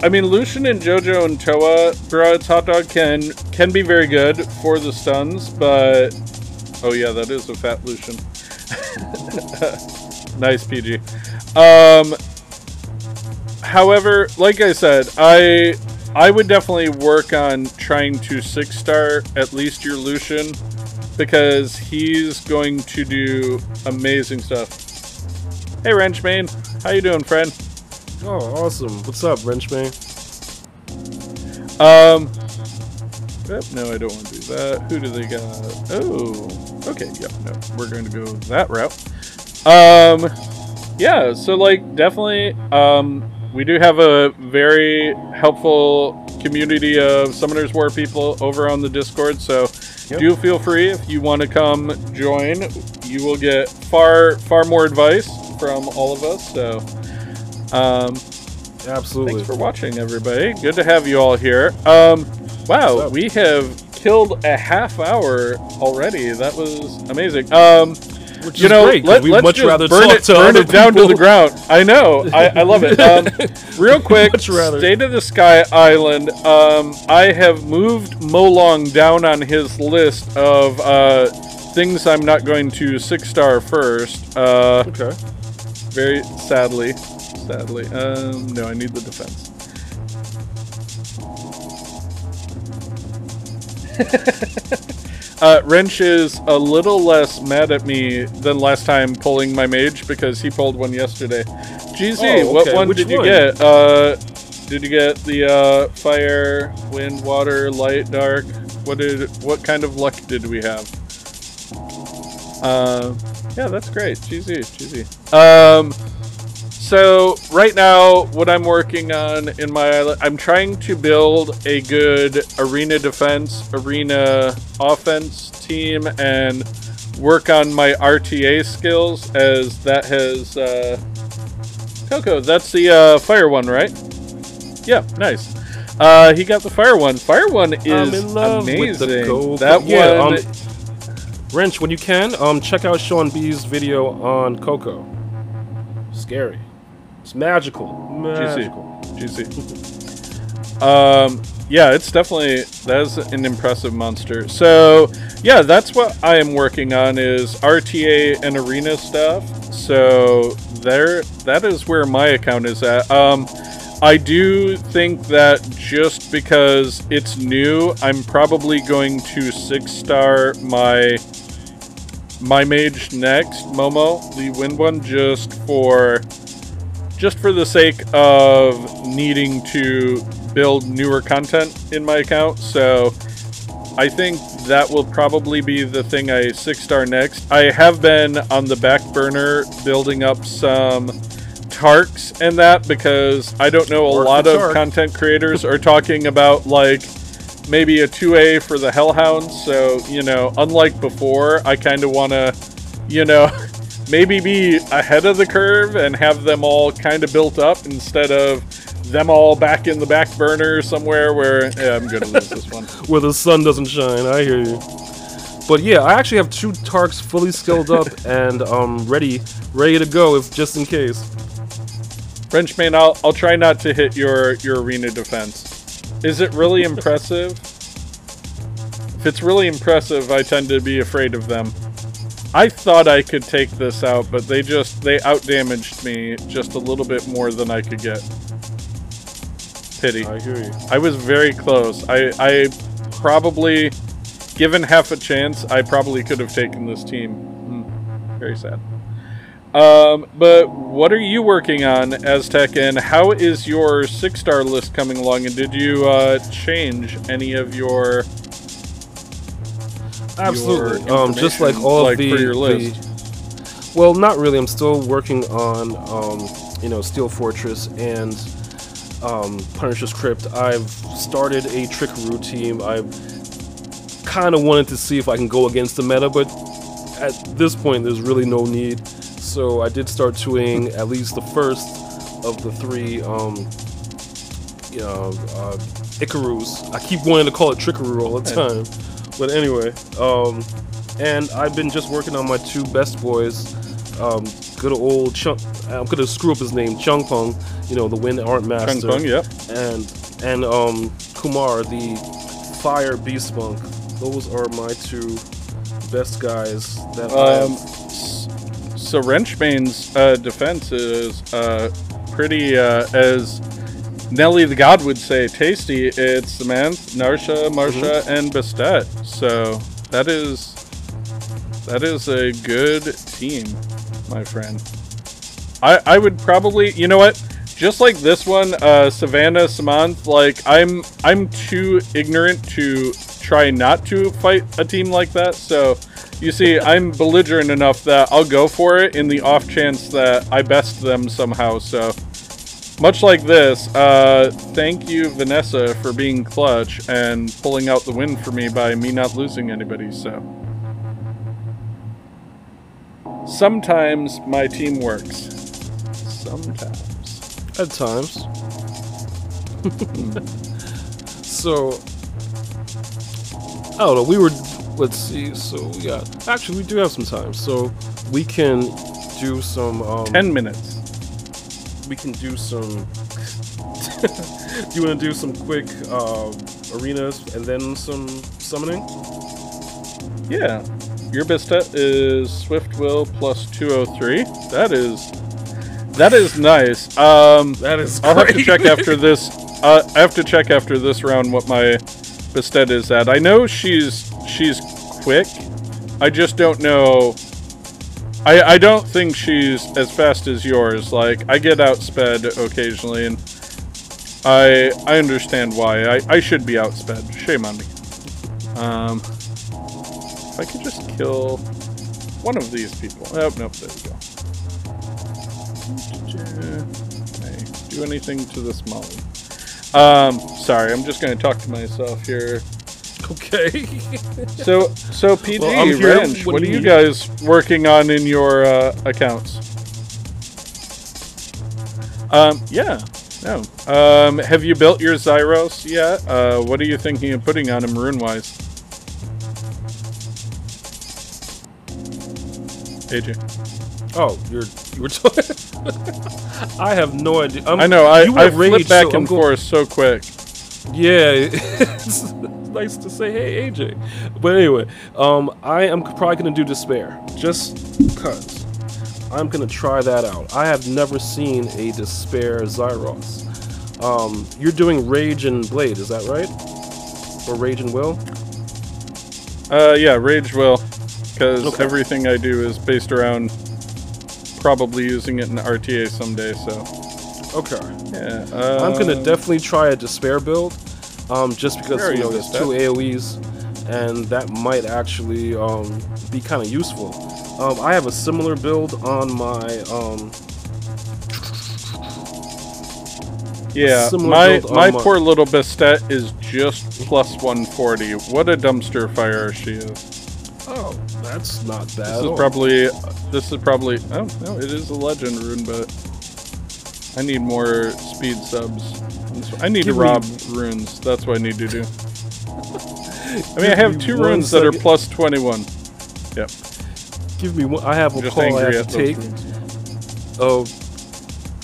Speaker 4: I mean Lushen and JoJo and Toa, bro, it's hot dog can can be very good for the stuns, but oh yeah, that is a fat Lushen. nice PG. Um, however, like I said, I I would definitely work on trying to six star at least your Lucian because he's going to do amazing stuff. Hey Wrenchmane, how you doing, friend?
Speaker 3: Oh awesome. What's up, Wrenchman?
Speaker 4: Um. Yep, no, I don't want to do that. Who do they got? Oh, okay. Yep, no, we're going to go that route. Um, yeah. So like, definitely, um, we do have a very helpful community of Summoners War people over on the Discord. So
Speaker 3: Yep.
Speaker 4: do feel free if you want to come join. You will get far far more advice from all of us. So. Um,
Speaker 3: Absolutely.
Speaker 4: Thanks for watching, everybody. Good to have you all here. Um, wow, we have killed a half hour already. That was amazing. Um,
Speaker 3: Which
Speaker 4: you
Speaker 3: is
Speaker 4: know,
Speaker 3: great,
Speaker 4: let,
Speaker 3: we'd
Speaker 4: let's
Speaker 3: much
Speaker 4: just
Speaker 3: rather
Speaker 4: burn
Speaker 3: talk
Speaker 4: it,
Speaker 3: to
Speaker 4: burn it down to the ground. I know. I, I love it. Um, real quick, State of the Sky Island. Um, I have moved Molong down on his list of uh, things I'm not going to six star first. Uh,
Speaker 3: Okay.
Speaker 4: very sadly. Sadly. Um, no, I need the defense. uh, Wrench is a little less mad at me than last time pulling my mage because he pulled one yesterday. GZ,
Speaker 3: Oh,
Speaker 4: what one
Speaker 3: Which
Speaker 4: did you get? Uh, did you get the uh, fire, wind, water, light, dark? What did? What kind of luck did we have? Uh, yeah, that's great. GZ, GZ. Um, so right now, what I'm working on in my island, I'm trying to build a good arena defense, arena offense team, and work on my RTA skills as that has. Uh, Coco, that's the uh, fire one, right? Yeah, nice. Uh, he got the fire one. Fire one is
Speaker 3: I'm in love
Speaker 4: amazing.
Speaker 3: with the
Speaker 4: That
Speaker 3: Yeah,
Speaker 4: one.
Speaker 3: um, Wrench, when you can, um, check out Sean B's video on Coco. Scary. It's magical. Magical.
Speaker 4: Juicy. um, yeah, it's definitely that is an impressive monster. So yeah, that's what I am working on is RTA and arena stuff. So there, that is where my account is at. Um, I do think that just because it's new, I'm probably going to six star my my mage next, Momo, the wind one, just for just for the sake of needing to build newer content in my account. So I think that will probably be the thing I six star next. I have been on the back burner building up some Tarks and that because I don't know a
Speaker 3: Work
Speaker 4: lot of
Speaker 3: Tark.
Speaker 4: content creators are talking about like maybe a 2A for the Hellhounds. So, you know, unlike before, I kind of want to, you know, maybe be ahead of the curve and have them all kind of built up instead of them all back in the back burner somewhere where yeah, I'm going to lose this one.
Speaker 3: Where the sun doesn't shine. I hear you. But yeah, I actually have two Tarks fully skilled up and um ready, ready to go if just in case.
Speaker 4: Frenchman, I'll, I'll try not to hit your, your arena defense. Is it really impressive? If it's really impressive, I tend to be afraid of them. I thought I could take this out, but they just they outdamaged me just a little bit more than I could get. Pity.
Speaker 3: I hear you.
Speaker 4: I was very close. I I probably given half a chance, I probably could have taken this team. Hmm. Very sad. Um, but what are you working on, Aztec, and how is your six star list coming along? And did you uh, change any of your
Speaker 3: Absolutely. Um, just like all
Speaker 4: like
Speaker 3: of the, the- well, not really. I'm still working on, um, you know, Steel Fortress and um, Punisher's Crypt. I've started a Trickaroo team. I've kind of wanted to see if I can go against the meta, but at this point, there's really no need. So I did start doing at least the first of the three, um, you know, uh, Icarus. I keep wanting to call it Trickaroo all the time. But anyway, um, and I've been just working on my two best boys. Um, good old Chung. I'm gonna screw up his name, Chung Pung. You know, the Wind Art
Speaker 4: Chung
Speaker 3: Master.
Speaker 4: Pung? Yep.
Speaker 3: And and um, Kumar, the Fire Beast Monk. Those are my two best guys that
Speaker 4: Um, so Wrenchbane's uh, defense is uh, pretty, uh, as Nelly the God would say, tasty. It's Samanth, Narsha, Marsha, and Bastet. So that is that is a good team, my friend. I I would probably, you know what? Just like this one, uh, Savannah, Samanth, like I'm I'm too ignorant to try not to fight a team like that. So, you see, I'm belligerent enough that I'll go for it in the off chance that I best them somehow. So, much like this, uh, thank you, Vanessa, for being clutch and pulling out the win for me by me not losing anybody. So, sometimes my team works. Sometimes.
Speaker 3: At times. so, I don't know. We were. Let's see. So we got. Actually, we do have some time. So we can do some. Um,
Speaker 4: Ten minutes.
Speaker 3: We can do some. do you want to do some quick uh, arenas and then some summoning?
Speaker 4: Yeah. Your best stat is Swift Will plus 203. That is that is nice. Um
Speaker 3: That is.
Speaker 4: I'll have to check after this. Uh, I have to check after this round what my Bastet is at. I know she's she's quick. I just don't know. I I don't think she's as fast as yours. Like I get outsped occasionally, and I I understand why. I I should be outsped. Shame on me. Um, if I could just kill one of these people. Oh nope, there we go. Do anything to this molly. Um, sorry, I'm just going to talk to myself here.
Speaker 3: Okay.
Speaker 4: So, so PG,
Speaker 3: Well, What
Speaker 4: what, are
Speaker 3: you
Speaker 4: you guys working on in your uh, accounts? Um, yeah, no. Um, have you built your Zaiross yet? Uh, what are you thinking of putting on him rune-wise? AJ.
Speaker 3: Oh, you're you were talking. I have no idea. I'm,
Speaker 4: I know, I, I flip back
Speaker 3: so
Speaker 4: and forth so quick.
Speaker 3: Yeah, nice to say, hey AJ. But anyway, um, I am probably gonna do despair just cause. I'm gonna try that out. I have never seen a despair Zaiross. Um, you're doing rage and blade, is that right? Or rage and will?
Speaker 4: Uh, yeah, Rage will, because
Speaker 3: Okay.
Speaker 4: everything I do is based around probably using it in RTA someday. So
Speaker 3: Okay.
Speaker 4: yeah,
Speaker 3: I'm gonna
Speaker 4: um,
Speaker 3: definitely try a despair build, um, just because you know there's two AOE's, and that might actually um, be kind of useful. Um, I have a similar build on my um,
Speaker 4: Yeah, my my
Speaker 3: my-
Speaker 4: poor little Bastet is just plus 140. What a dumpster fire she is.
Speaker 3: oh, that's not bad.
Speaker 4: This is
Speaker 3: all.
Speaker 4: probably this is probably oh no, it is a legend rune, but I need more speed subs. I need
Speaker 3: Give
Speaker 4: to
Speaker 3: me-
Speaker 4: rob runes. That's what I need to do. I mean, I have
Speaker 3: me
Speaker 4: two runes that are plus 21. Yep.
Speaker 3: Give me one. I have a call I have to take.
Speaker 4: runes.
Speaker 3: Oh,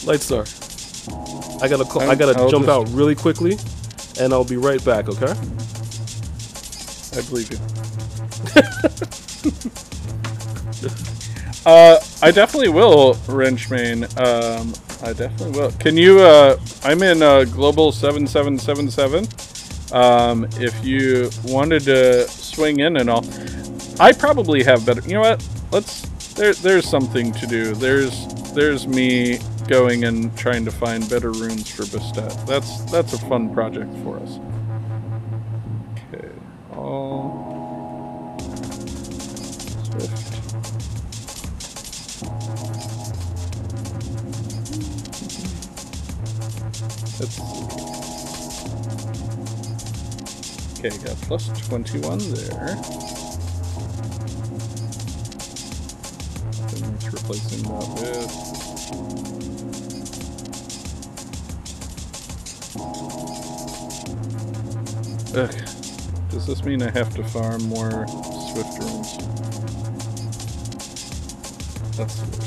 Speaker 3: Lightstar. I gotta call, I gotta
Speaker 4: I'll
Speaker 3: jump out really quickly, and I'll be right back. Okay.
Speaker 4: I believe you. uh, I definitely will, Wrenchmane. Um, I definitely will. Can you? Uh, I'm in uh, Global Seven Seven Seven Seven. Um, if you wanted to swing in and all, I probably have better. You know what? Let's. There, there's something to do. There's, there's me going and trying to find better runes for Bastet. That's that's a fun project for us. Okay. All. Swift. Let's. Okay, got plus 21 there. It's replacing that with. Ugh. Does this mean I have to farm more Swift runes? That's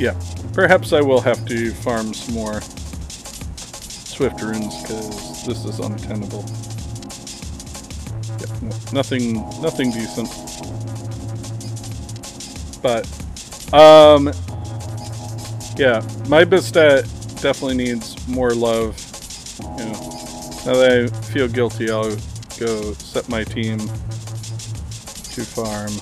Speaker 4: Yeah, perhaps I will have to farm some more Swift runes because this is untenable. No, nothing, nothing decent. But, um, yeah, my Bastet definitely needs more love. You know, now that I feel guilty, I'll go set my team to farm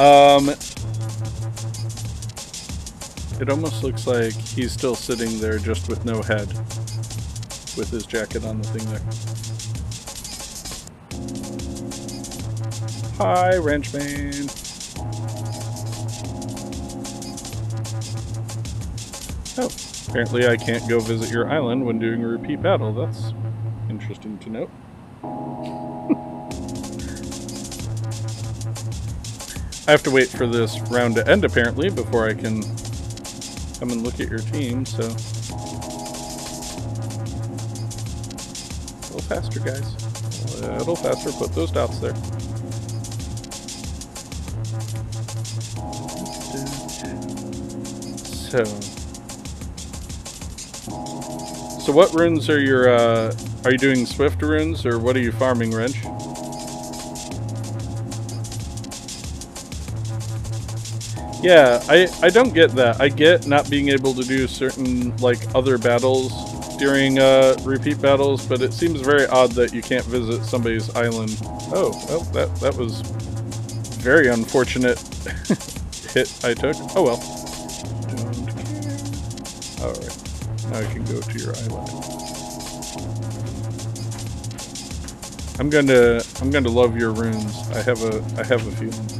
Speaker 4: Um, it almost looks like he's still sitting there just with no head, with his jacket on the thing there. Hi, Ranchman. Oh, apparently I can't go visit your island when doing a repeat battle. That's interesting to note. I have to wait for this round to end apparently before I can come and look at your team, so. A little faster, guys. A little faster. Put those dots there. So. So what runes are your, uh, are you doing Swift runes, or what are you farming, Wrench? Yeah, I, I don't get that. I get not being able to do certain, like, other battles during uh, repeat battles, but it seems very odd that you can't visit somebody's island. Oh, well, that, that was very unfortunate hit I took. Oh well. Alright, now I can go to your island. I'm gonna I'm gonna love your runes. I have a I have a feeling.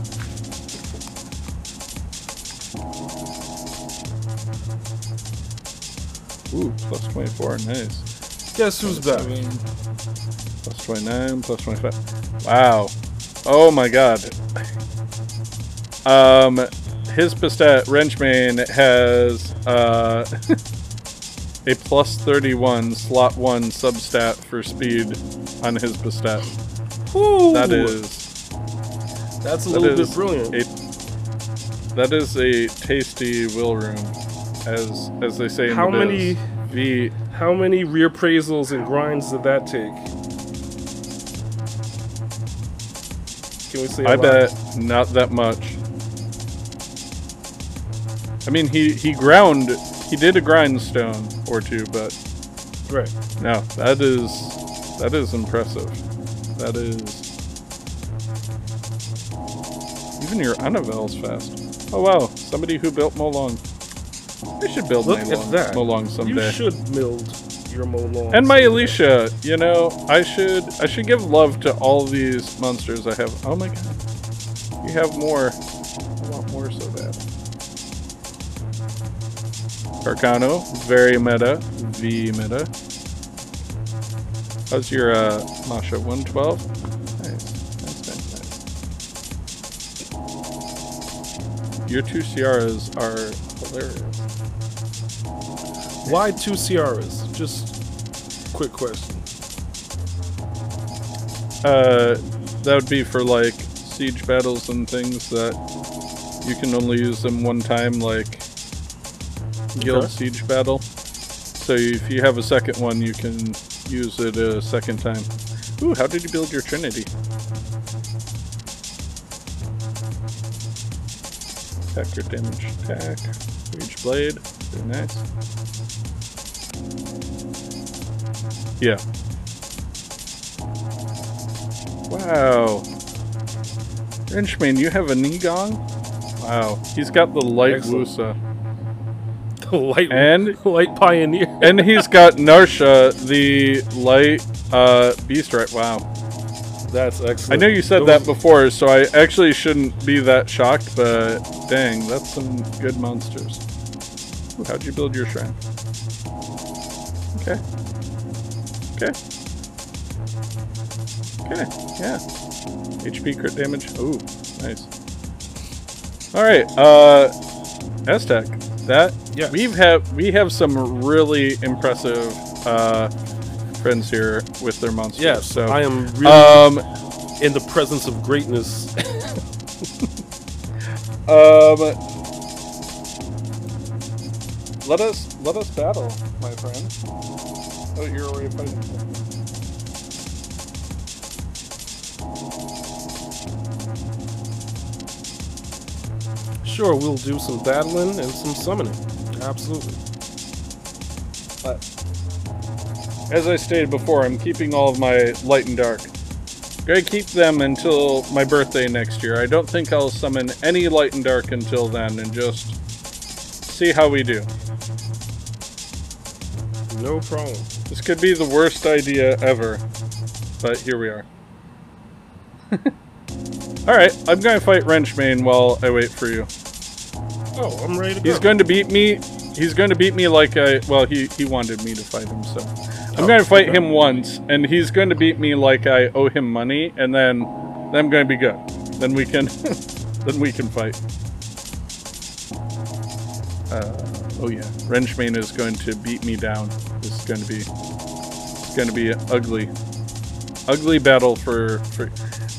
Speaker 4: Ooh, plus 24, nice.
Speaker 3: Guess who's back?
Speaker 4: Plus 29, plus 25. Wow. Oh my god. Um, his Bastet Wrenchmane has uh, a plus 31 slot 1 substat for speed on his Bastet.
Speaker 3: Ooh,
Speaker 4: That is
Speaker 3: that's a
Speaker 4: that
Speaker 3: little bit brilliant.
Speaker 4: a that is a tasty will rune, as as they say in
Speaker 3: How
Speaker 4: the
Speaker 3: many-
Speaker 4: the
Speaker 3: How many reappraisals and grinds did that take? Can we say?
Speaker 4: I
Speaker 3: lot?
Speaker 4: bet not that much. I mean, he he ground he did a grindstone or two, but
Speaker 3: Right.
Speaker 4: no, that is that is impressive. That is even your Anavel's fast. Oh wow, somebody who built Mo Long. I should build
Speaker 3: Look
Speaker 4: my
Speaker 3: at
Speaker 4: Mo Long,
Speaker 3: that.
Speaker 4: Mo Long someday.
Speaker 3: You should build your Mo Long.
Speaker 4: And my
Speaker 3: someday.
Speaker 4: Alicia, you know, I should I should give love to all these monsters I have. Oh my god. You have more. I want more so bad. Carcano, very meta. V meta. How's your uh Masha? 112? Nice. Nice, nice, nice. Your two Ciaras are hilarious.
Speaker 3: Why two Ciaras? Just quick question.
Speaker 4: Uh, that would be for like siege battles and things that you can only use them one time, like guild
Speaker 3: Okay.
Speaker 4: siege battle. So if you have a second one, you can use it a second time. Ooh, how did you build your Trinity? Attack or damage attack. Rage Blade. Very nice. Yeah. Wow. Wrenchman, you have a Nigong? Wow. He's got the light
Speaker 3: Excellent.
Speaker 4: Wusa.
Speaker 3: The light
Speaker 4: And
Speaker 3: light pioneer.
Speaker 4: and he's got Narsha, the light uh, beast right. Wow.
Speaker 3: That's excellent.
Speaker 4: I know you said that before, so I actually shouldn't be that shocked, but dang, that's some good monsters. How'd you build your shrine? Okay. Okay. Okay, yeah. HP crit damage. Ooh, nice. Alright, uh Aztec. That
Speaker 3: Yes.
Speaker 4: we've have we have some really impressive uh friends here with their monsters.
Speaker 3: Yes,
Speaker 4: so
Speaker 3: I am really
Speaker 4: um
Speaker 3: in the presence of greatness.
Speaker 4: Um, let us let us battle, my friend. Oh, you're already fighting.
Speaker 3: sure, we'll do some battling and some summoning. Absolutely.
Speaker 4: But as I stated before, I'm keeping all of my light and dark. Gonna keep them until my birthday next year. I don't think I'll summon any light and dark until then, and just see how we do.
Speaker 3: No problem.
Speaker 4: This could be the worst idea ever, but here we are. Alright, I'm gonna fight Wrenchmane while I wait for you.
Speaker 3: Oh, I'm ready to
Speaker 4: He's going to beat me. He's going to beat me like I. Well, he, he wanted me to fight him, so. I'm going to fight
Speaker 3: okay.
Speaker 4: him once, and he's going to beat me like I owe him money, and then, then I'm going to be good. Then we can. then we can fight. Uh, oh yeah. Wrenchmane is going to beat me down. Going to be. It's going to be ugly. Ugly battle for. for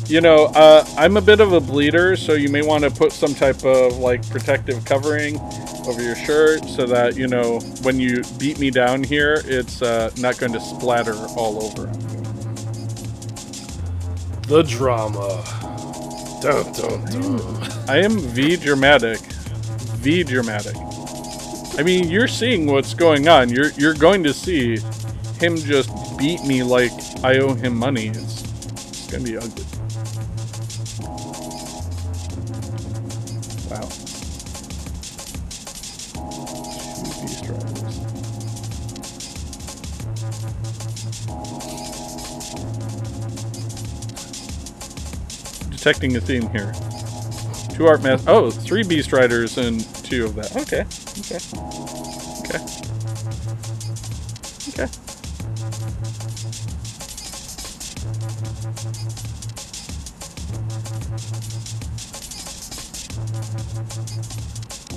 Speaker 4: you know, uh, I'm a bit of a bleeder, so you may want to put some type of like protective covering over your shirt so that you know when you beat me down here, it's uh, not going to splatter all over.
Speaker 3: the drama. Dun, dun, dun.
Speaker 4: I am V dramatic, V dramatic. I mean, you're seeing what's going on. You're you're going to see him just beat me like I owe him money. It's, it's gonna be ugly. Wow. Detecting a theme here. Two art mas- Oh, three beast riders and two of that. Okay. Okay. Okay. Okay.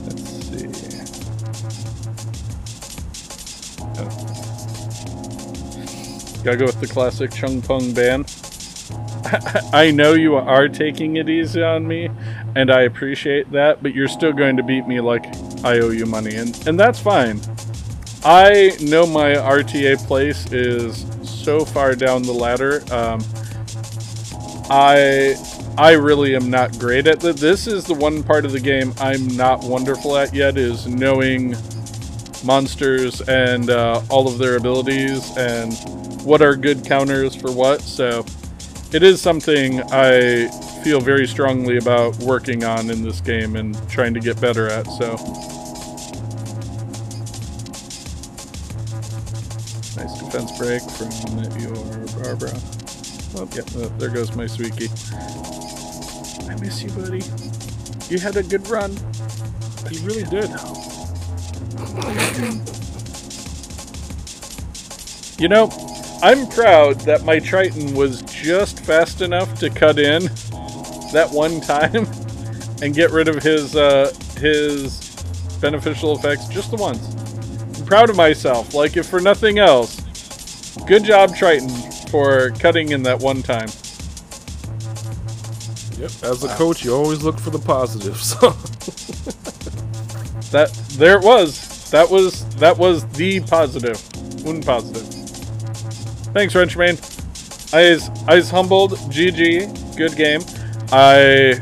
Speaker 4: Let's see. Oh. Gotta go with the classic Chung Pung ban. I know you are taking it easy on me, and I appreciate that, but you're still going to beat me like I owe you money, and, and that's fine. I know my RTA place is so far down the ladder. Um, I I really am not great at it. This is the one part of the game I'm not wonderful at yet is knowing monsters and uh, all of their abilities and what are good counters for what. So it is something I feel very strongly about working on in this game and trying to get better at. So nice defense break from your Barbara. Oh, yep, uh, there goes my Suiki. I miss you, buddy. You had a good run.
Speaker 3: You really did.
Speaker 4: You know, I'm proud that my Triton was just fast enough to cut in that one time and get rid of his uh, his beneficial effects just the once. I'm proud of myself. Like, if for nothing else, good job, Triton, for cutting in that one time.
Speaker 3: Yep. As a coach, you always look for the positives.
Speaker 4: That there it was. That was that was the positive. Un positive. Thanks, Wrenchman. I's I's humbled. GG. Good game. I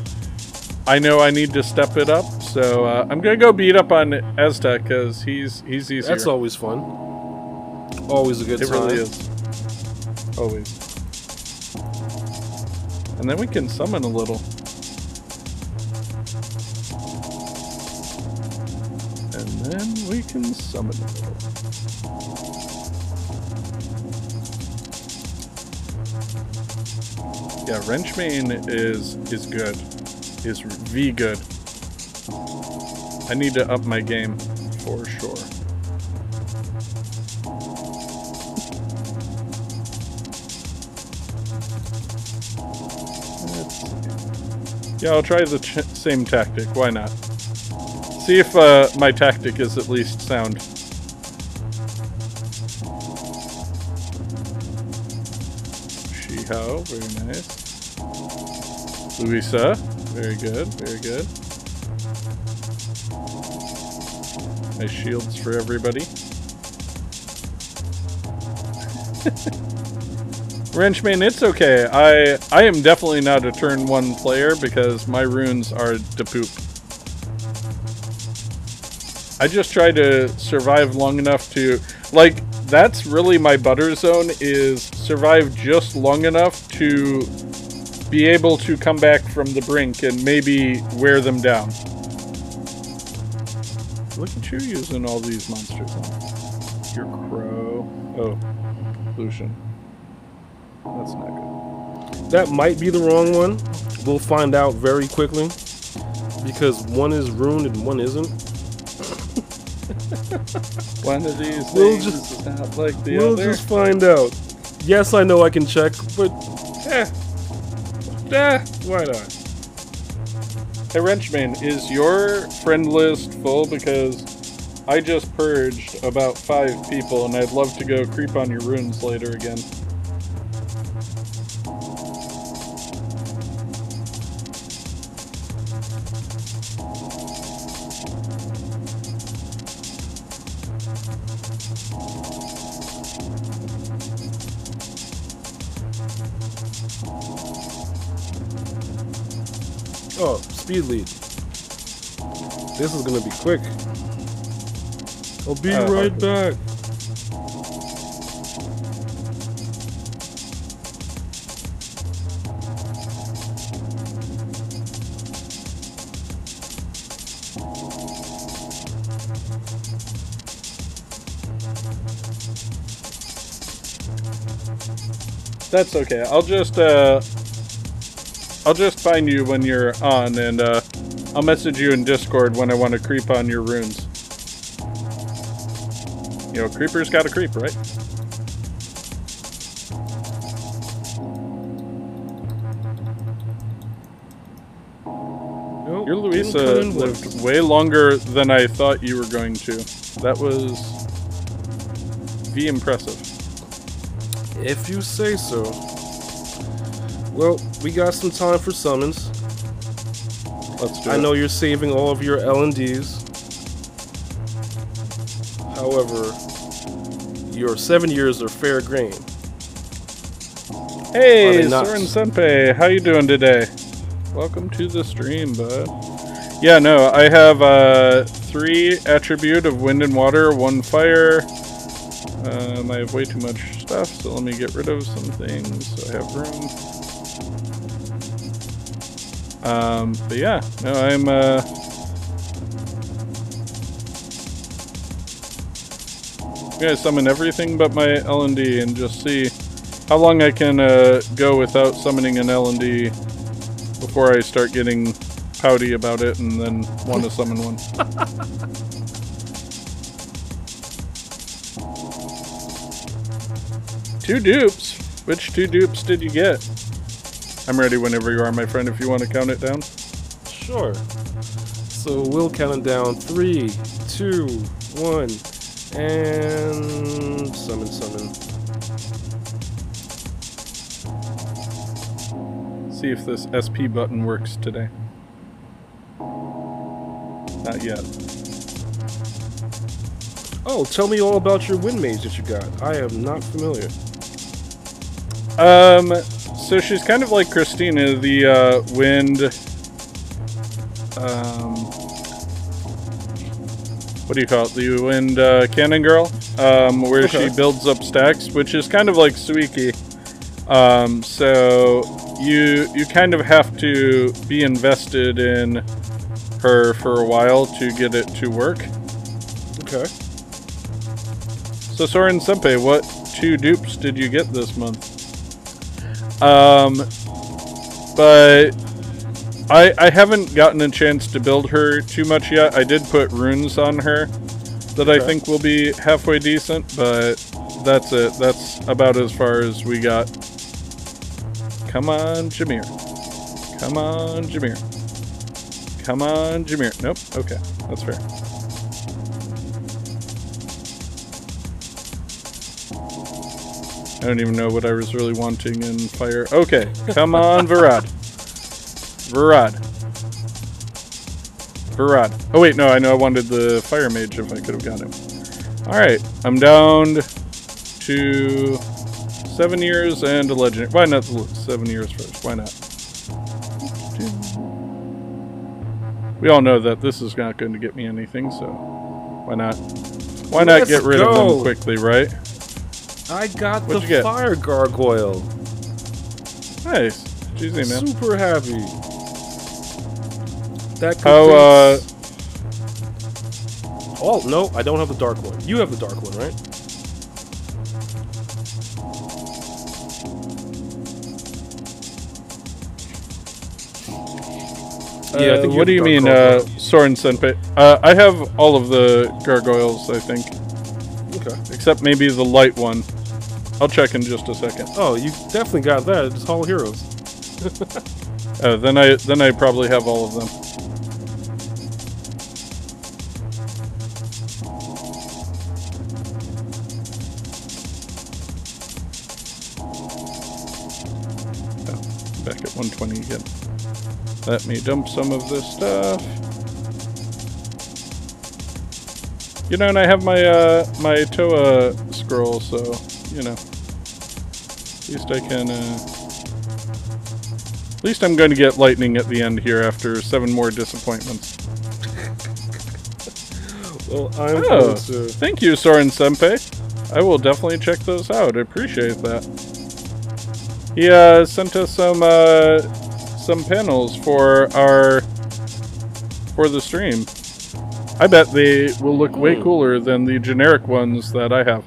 Speaker 4: I know I need to step it up, so uh, I'm gonna go beat up on Aztec because he's he's easier.
Speaker 3: that's always fun. Always a good
Speaker 4: It
Speaker 3: time.
Speaker 4: really is. Always. And then we can summon a little. And then we can summon a little. Yeah, wrench main is is good. Is V good. I need to up my game for sure. Yeah, I'll try the same tactic. Why not? See if uh, my tactic is at least sound. Very nice. Luisa, very good, very good. Nice shields for everybody. Wrenchman, it's okay. I I am definitely not a turn one player because my runes are to poop. I just try to survive long enough to like that's really my butter zone is survive just long enough to be able to come back from the brink and maybe wear them down. Look at you using all these monsters. Your crow. Oh, Lushen. That's not good.
Speaker 3: That might be the wrong one. We'll find out very quickly because one is ruined and one isn't.
Speaker 4: One of these
Speaker 3: We'll
Speaker 4: things
Speaker 3: just-
Speaker 4: is not like the
Speaker 3: we'll
Speaker 4: other.
Speaker 3: just find out. Yes, I know I can check, but eh, eh, why not?
Speaker 4: Hey Wrenchman, is your friend list full? Because I just purged about five people and I'd love to go creep on your runes later again.
Speaker 3: Speed lead. This is gonna be quick. I'll be
Speaker 4: Uh,
Speaker 3: right back.
Speaker 4: That's okay. I'll just uh I'll just find you when you're on and uh I'll message you in Discord when I want to creep on your runes. You know, creepers gotta creep, right?
Speaker 3: Nope,
Speaker 4: Your Louisa lived way longer than I thought you were going to. That was the impressive.
Speaker 3: If you say so. Well, we got some time for summons.
Speaker 4: Let's do
Speaker 3: I
Speaker 4: it.
Speaker 3: know you're saving all of your L and D's. However, your seven years are fair game.
Speaker 4: Hey. Soren Senpei, how you doing today? Welcome to the stream, bud. Yeah, no, I have uh, three attribute of wind and water, one fire. Um, I have way too much stuff, so let me get rid of some things so I have room. Um, but yeah, no, I'm uh, I'm gonna summon everything but my L and D and just see how long I can uh, go without summoning an L and D before I start getting pouty about it and then want to summon one. two dupes. Which two dupes did you get? I'm ready whenever you are, my friend. If you want to count it down.
Speaker 3: Sure. So we'll count it down. Three, two, one, and summon, summon.
Speaker 4: See if this SP button works today. Not yet.
Speaker 3: Oh, tell me all about your wind mage that you got. I am not familiar.
Speaker 4: Um, so she's kind of like Christina, the uh, wind. Um, what do you call it? The wind uh, cannon girl, um, where
Speaker 3: Okay.
Speaker 4: she builds up stacks, which is kind of like Suiki. Um, so you you kind of have to be invested in her for a while to get it to work.
Speaker 3: Okay.
Speaker 4: So Soren Senpei, what two dupes did you get this month? Um, but I I haven't gotten a chance to build her too much yet. I did put runes on her that I think will be halfway decent, but that's it. That's about as far as we got. Come on, Jamire. Come on, Jamire. Come on, Jamire. Nope. Okay, that's fair. I don't even know what I was really wanting in fire. Okay, come on, Varad. Varad. Varad. Oh wait, no, I know I wanted the fire mage if I could have got him. Alright, I'm down to seven years and a legend. Why not seven years first? Why not? We all know that this is not going to get me anything, so why not? Why not
Speaker 3: Let's
Speaker 4: get rid of them quickly, right?
Speaker 3: I got
Speaker 4: What'd
Speaker 3: the fire gargoyle.
Speaker 4: Nice. It's man.
Speaker 3: Super happy. That
Speaker 4: How, uh,
Speaker 3: Oh no, I don't have the dark one. You have the dark one, right? Yeah, I think
Speaker 4: Uh, what do you mean, uh, Soren Senpai? Uh, I have all of the gargoyles, I think,
Speaker 3: Okay.
Speaker 4: except maybe the light one. I'll check in just a second.
Speaker 3: Oh, you definitely got that. It's Hall of Heroes.
Speaker 4: Uh, then I then I probably have all of them. Oh, back at 120 again. Let me dump some of this stuff. You know, and I have my uh, my Toa scroll, so you know, at least I can. Uh, at least I'm going to get lightning at the end here after seven more disappointments.
Speaker 3: Well, I'm
Speaker 4: Oh,
Speaker 3: to.
Speaker 4: thank you, Soren Senpai. I will definitely check those out. I appreciate that. He uh, sent us some uh, some panels for our for the stream. I bet they will look way cooler than the generic ones that I have.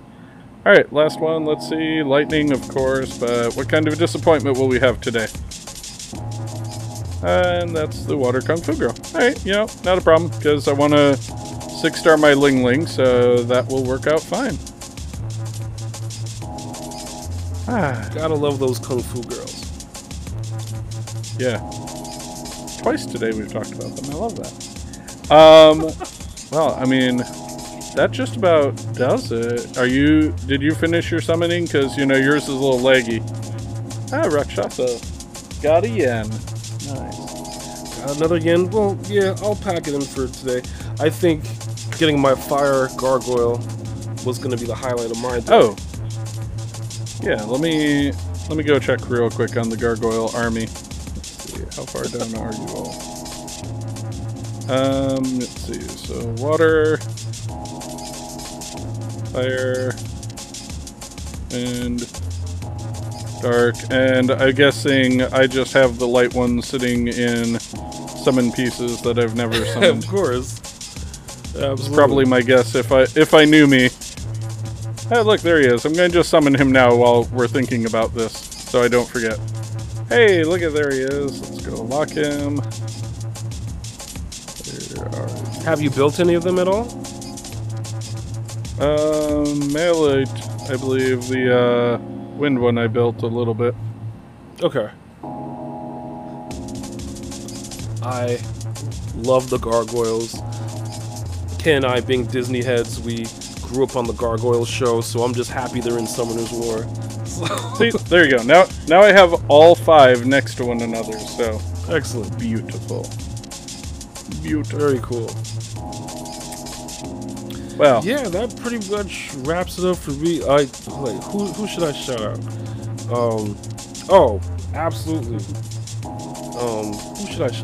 Speaker 4: All right, last one. Let's see. Lightning, of course, but what kind of a disappointment will we have today? And that's the water kung fu girl. All right, you know, not a problem because I want to six star my Ling Ling, so that will work out fine. Ah,
Speaker 3: Gotta love those kung fu girls.
Speaker 4: yeah. Twice today we've talked about them. I love that. Um, well, I mean, that just about does it. Are you? Did you finish your summoning? Because you know yours is a little leggy. Ah, Rakshasa. Got a yen. Nice.
Speaker 3: Got another yen. Well, yeah, I'll pack it in for today. I think getting my fire gargoyle was gonna be the highlight of my day.
Speaker 4: Oh. Yeah, let me let me go check real quick on the gargoyle army. Let's see, how far down are you all? Um, let's see. So water, fire, and dark. And I'm guessing I just have the light one sitting in summon pieces that I've never summoned.
Speaker 3: of course. Absolutely.
Speaker 4: Probably my guess if I if I knew me. Hey, look, there he is. I'm gonna just summon him now while we're thinking about this, so I don't forget. Hey, look at there he is. Let's go lock him. There are
Speaker 3: Have you built any of them at all?
Speaker 4: Um Malate, I believe the uh, wind one I built a little bit.
Speaker 3: Okay. I love the gargoyles. Ken and I, being Disney heads, we grew up on the Gargoyle show, so I'm just happy they're in Summoner's War.
Speaker 4: See, there you go. Now now I have all five next to one another, so
Speaker 3: Excellent.
Speaker 4: beautiful. Beautiful.
Speaker 3: Very cool.
Speaker 4: Well,
Speaker 3: Yeah, that pretty much wraps it up for me. I wait, who who should I shout out? Um, oh, absolutely. Um, who should I? Sh-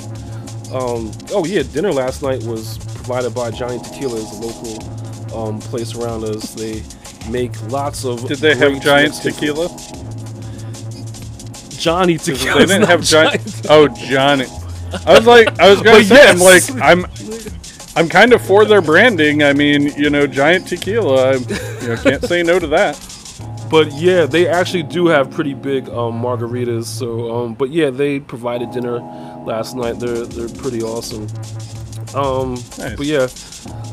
Speaker 3: um, oh yeah, dinner last night was provided by Johnny Tequila, is a local um place around us. They make lots of.
Speaker 4: did they have giant tequila?
Speaker 3: Johnny Tequila.
Speaker 4: They didn't have giant. Oh, Johnny. I was like, I was gonna
Speaker 3: But
Speaker 4: say, I'm like, I'm, I'm kind of for their branding. I mean, you know, giant tequila. I, you know, can't say no to that.
Speaker 3: But yeah, they actually do have pretty big um, margaritas. So, um, but yeah, they provided dinner last night. They're they're pretty awesome. Um,
Speaker 4: Nice.
Speaker 3: but yeah,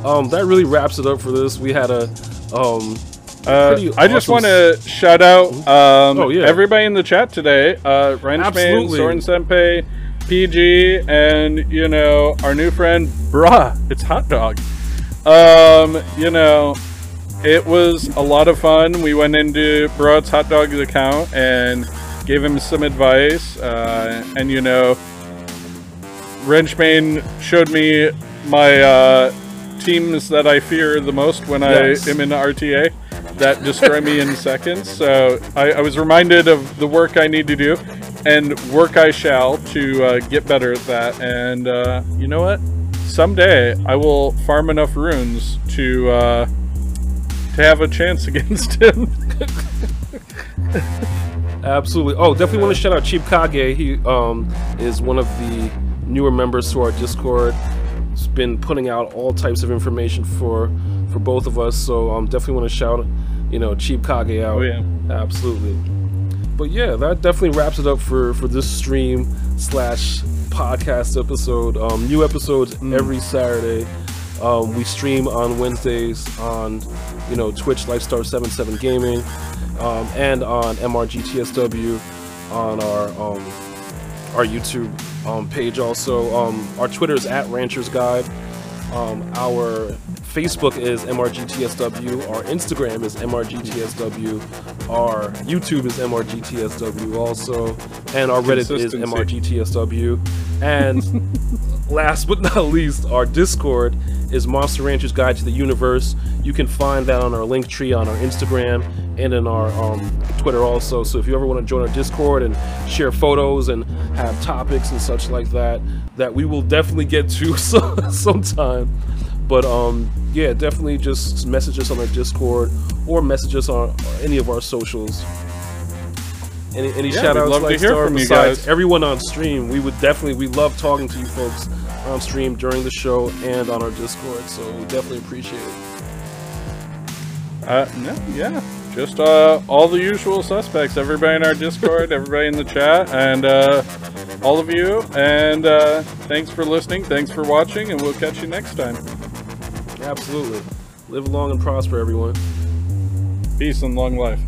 Speaker 3: um, that really wraps it up for this. We had a um,
Speaker 4: Uh, I just want to shout out um,
Speaker 3: Oh, yeah.
Speaker 4: everybody in the chat today. Uh,
Speaker 3: Absolutely.
Speaker 4: Soren Senpai, PG, and you know our new friend Bruh. It's Hot Dog. Um, you know, it was a lot of fun. We went into Bruh's Hot Dog's account and gave him some advice. Uh, and you know, Wrenchman showed me my uh, teams that I fear the most when
Speaker 3: Yes.
Speaker 4: I am in RTA that destroy me in seconds. So I, I was reminded of the work I need to do and work I shall to uh, get better at that. And uh, you know what? Someday I will farm enough runes to uh, to have a chance against him.
Speaker 3: Absolutely. Oh, definitely want to shout out Cheap Kage. He um, is one of the newer members to our Discord. He's been putting out all types of information for for both of us. So um, definitely want to shout, you know, Cheap Kage out.
Speaker 4: Oh, yeah.
Speaker 3: Absolutely. But yeah, that definitely wraps it up for for this stream slash podcast episode. Um, new episodes every Saturday. Um, we stream on Wednesdays on, you know, Twitch Lightstar 77 Gaming, um, and on MRGTSW on our um, our YouTube um, page. Also, um, our Twitter is at Ranchers Guide. Um, our Facebook is MRGTSW. Our Instagram is MRGTSW. Our YouTube is MRGTSW also. And our Reddit is MRGTSW. And last but not least, our Discord is Monster Ranchers Guide to the Universe. You can find that on our link tree on our Instagram and in our um, Twitter also. So if you ever want to join our Discord and share photos and have topics and such like that, that we will definitely get to so, sometime. But um, yeah, definitely just message us on our Discord or message us on any of our socials. Any, any
Speaker 4: Yeah,
Speaker 3: shout outs
Speaker 4: love to hear
Speaker 3: Star
Speaker 4: from you
Speaker 3: besides
Speaker 4: guys.
Speaker 3: everyone on stream? We would definitely we love talking to you folks on stream during the show and on our Discord. So we definitely appreciate it.
Speaker 4: Uh, no, yeah. Just uh, all the usual suspects. Everybody in our Discord, everybody in the chat, and uh, all of you. And uh, thanks for listening. Thanks for watching, and we'll catch you next time.
Speaker 3: Absolutely. Live long and prosper, everyone.
Speaker 4: Peace and long life.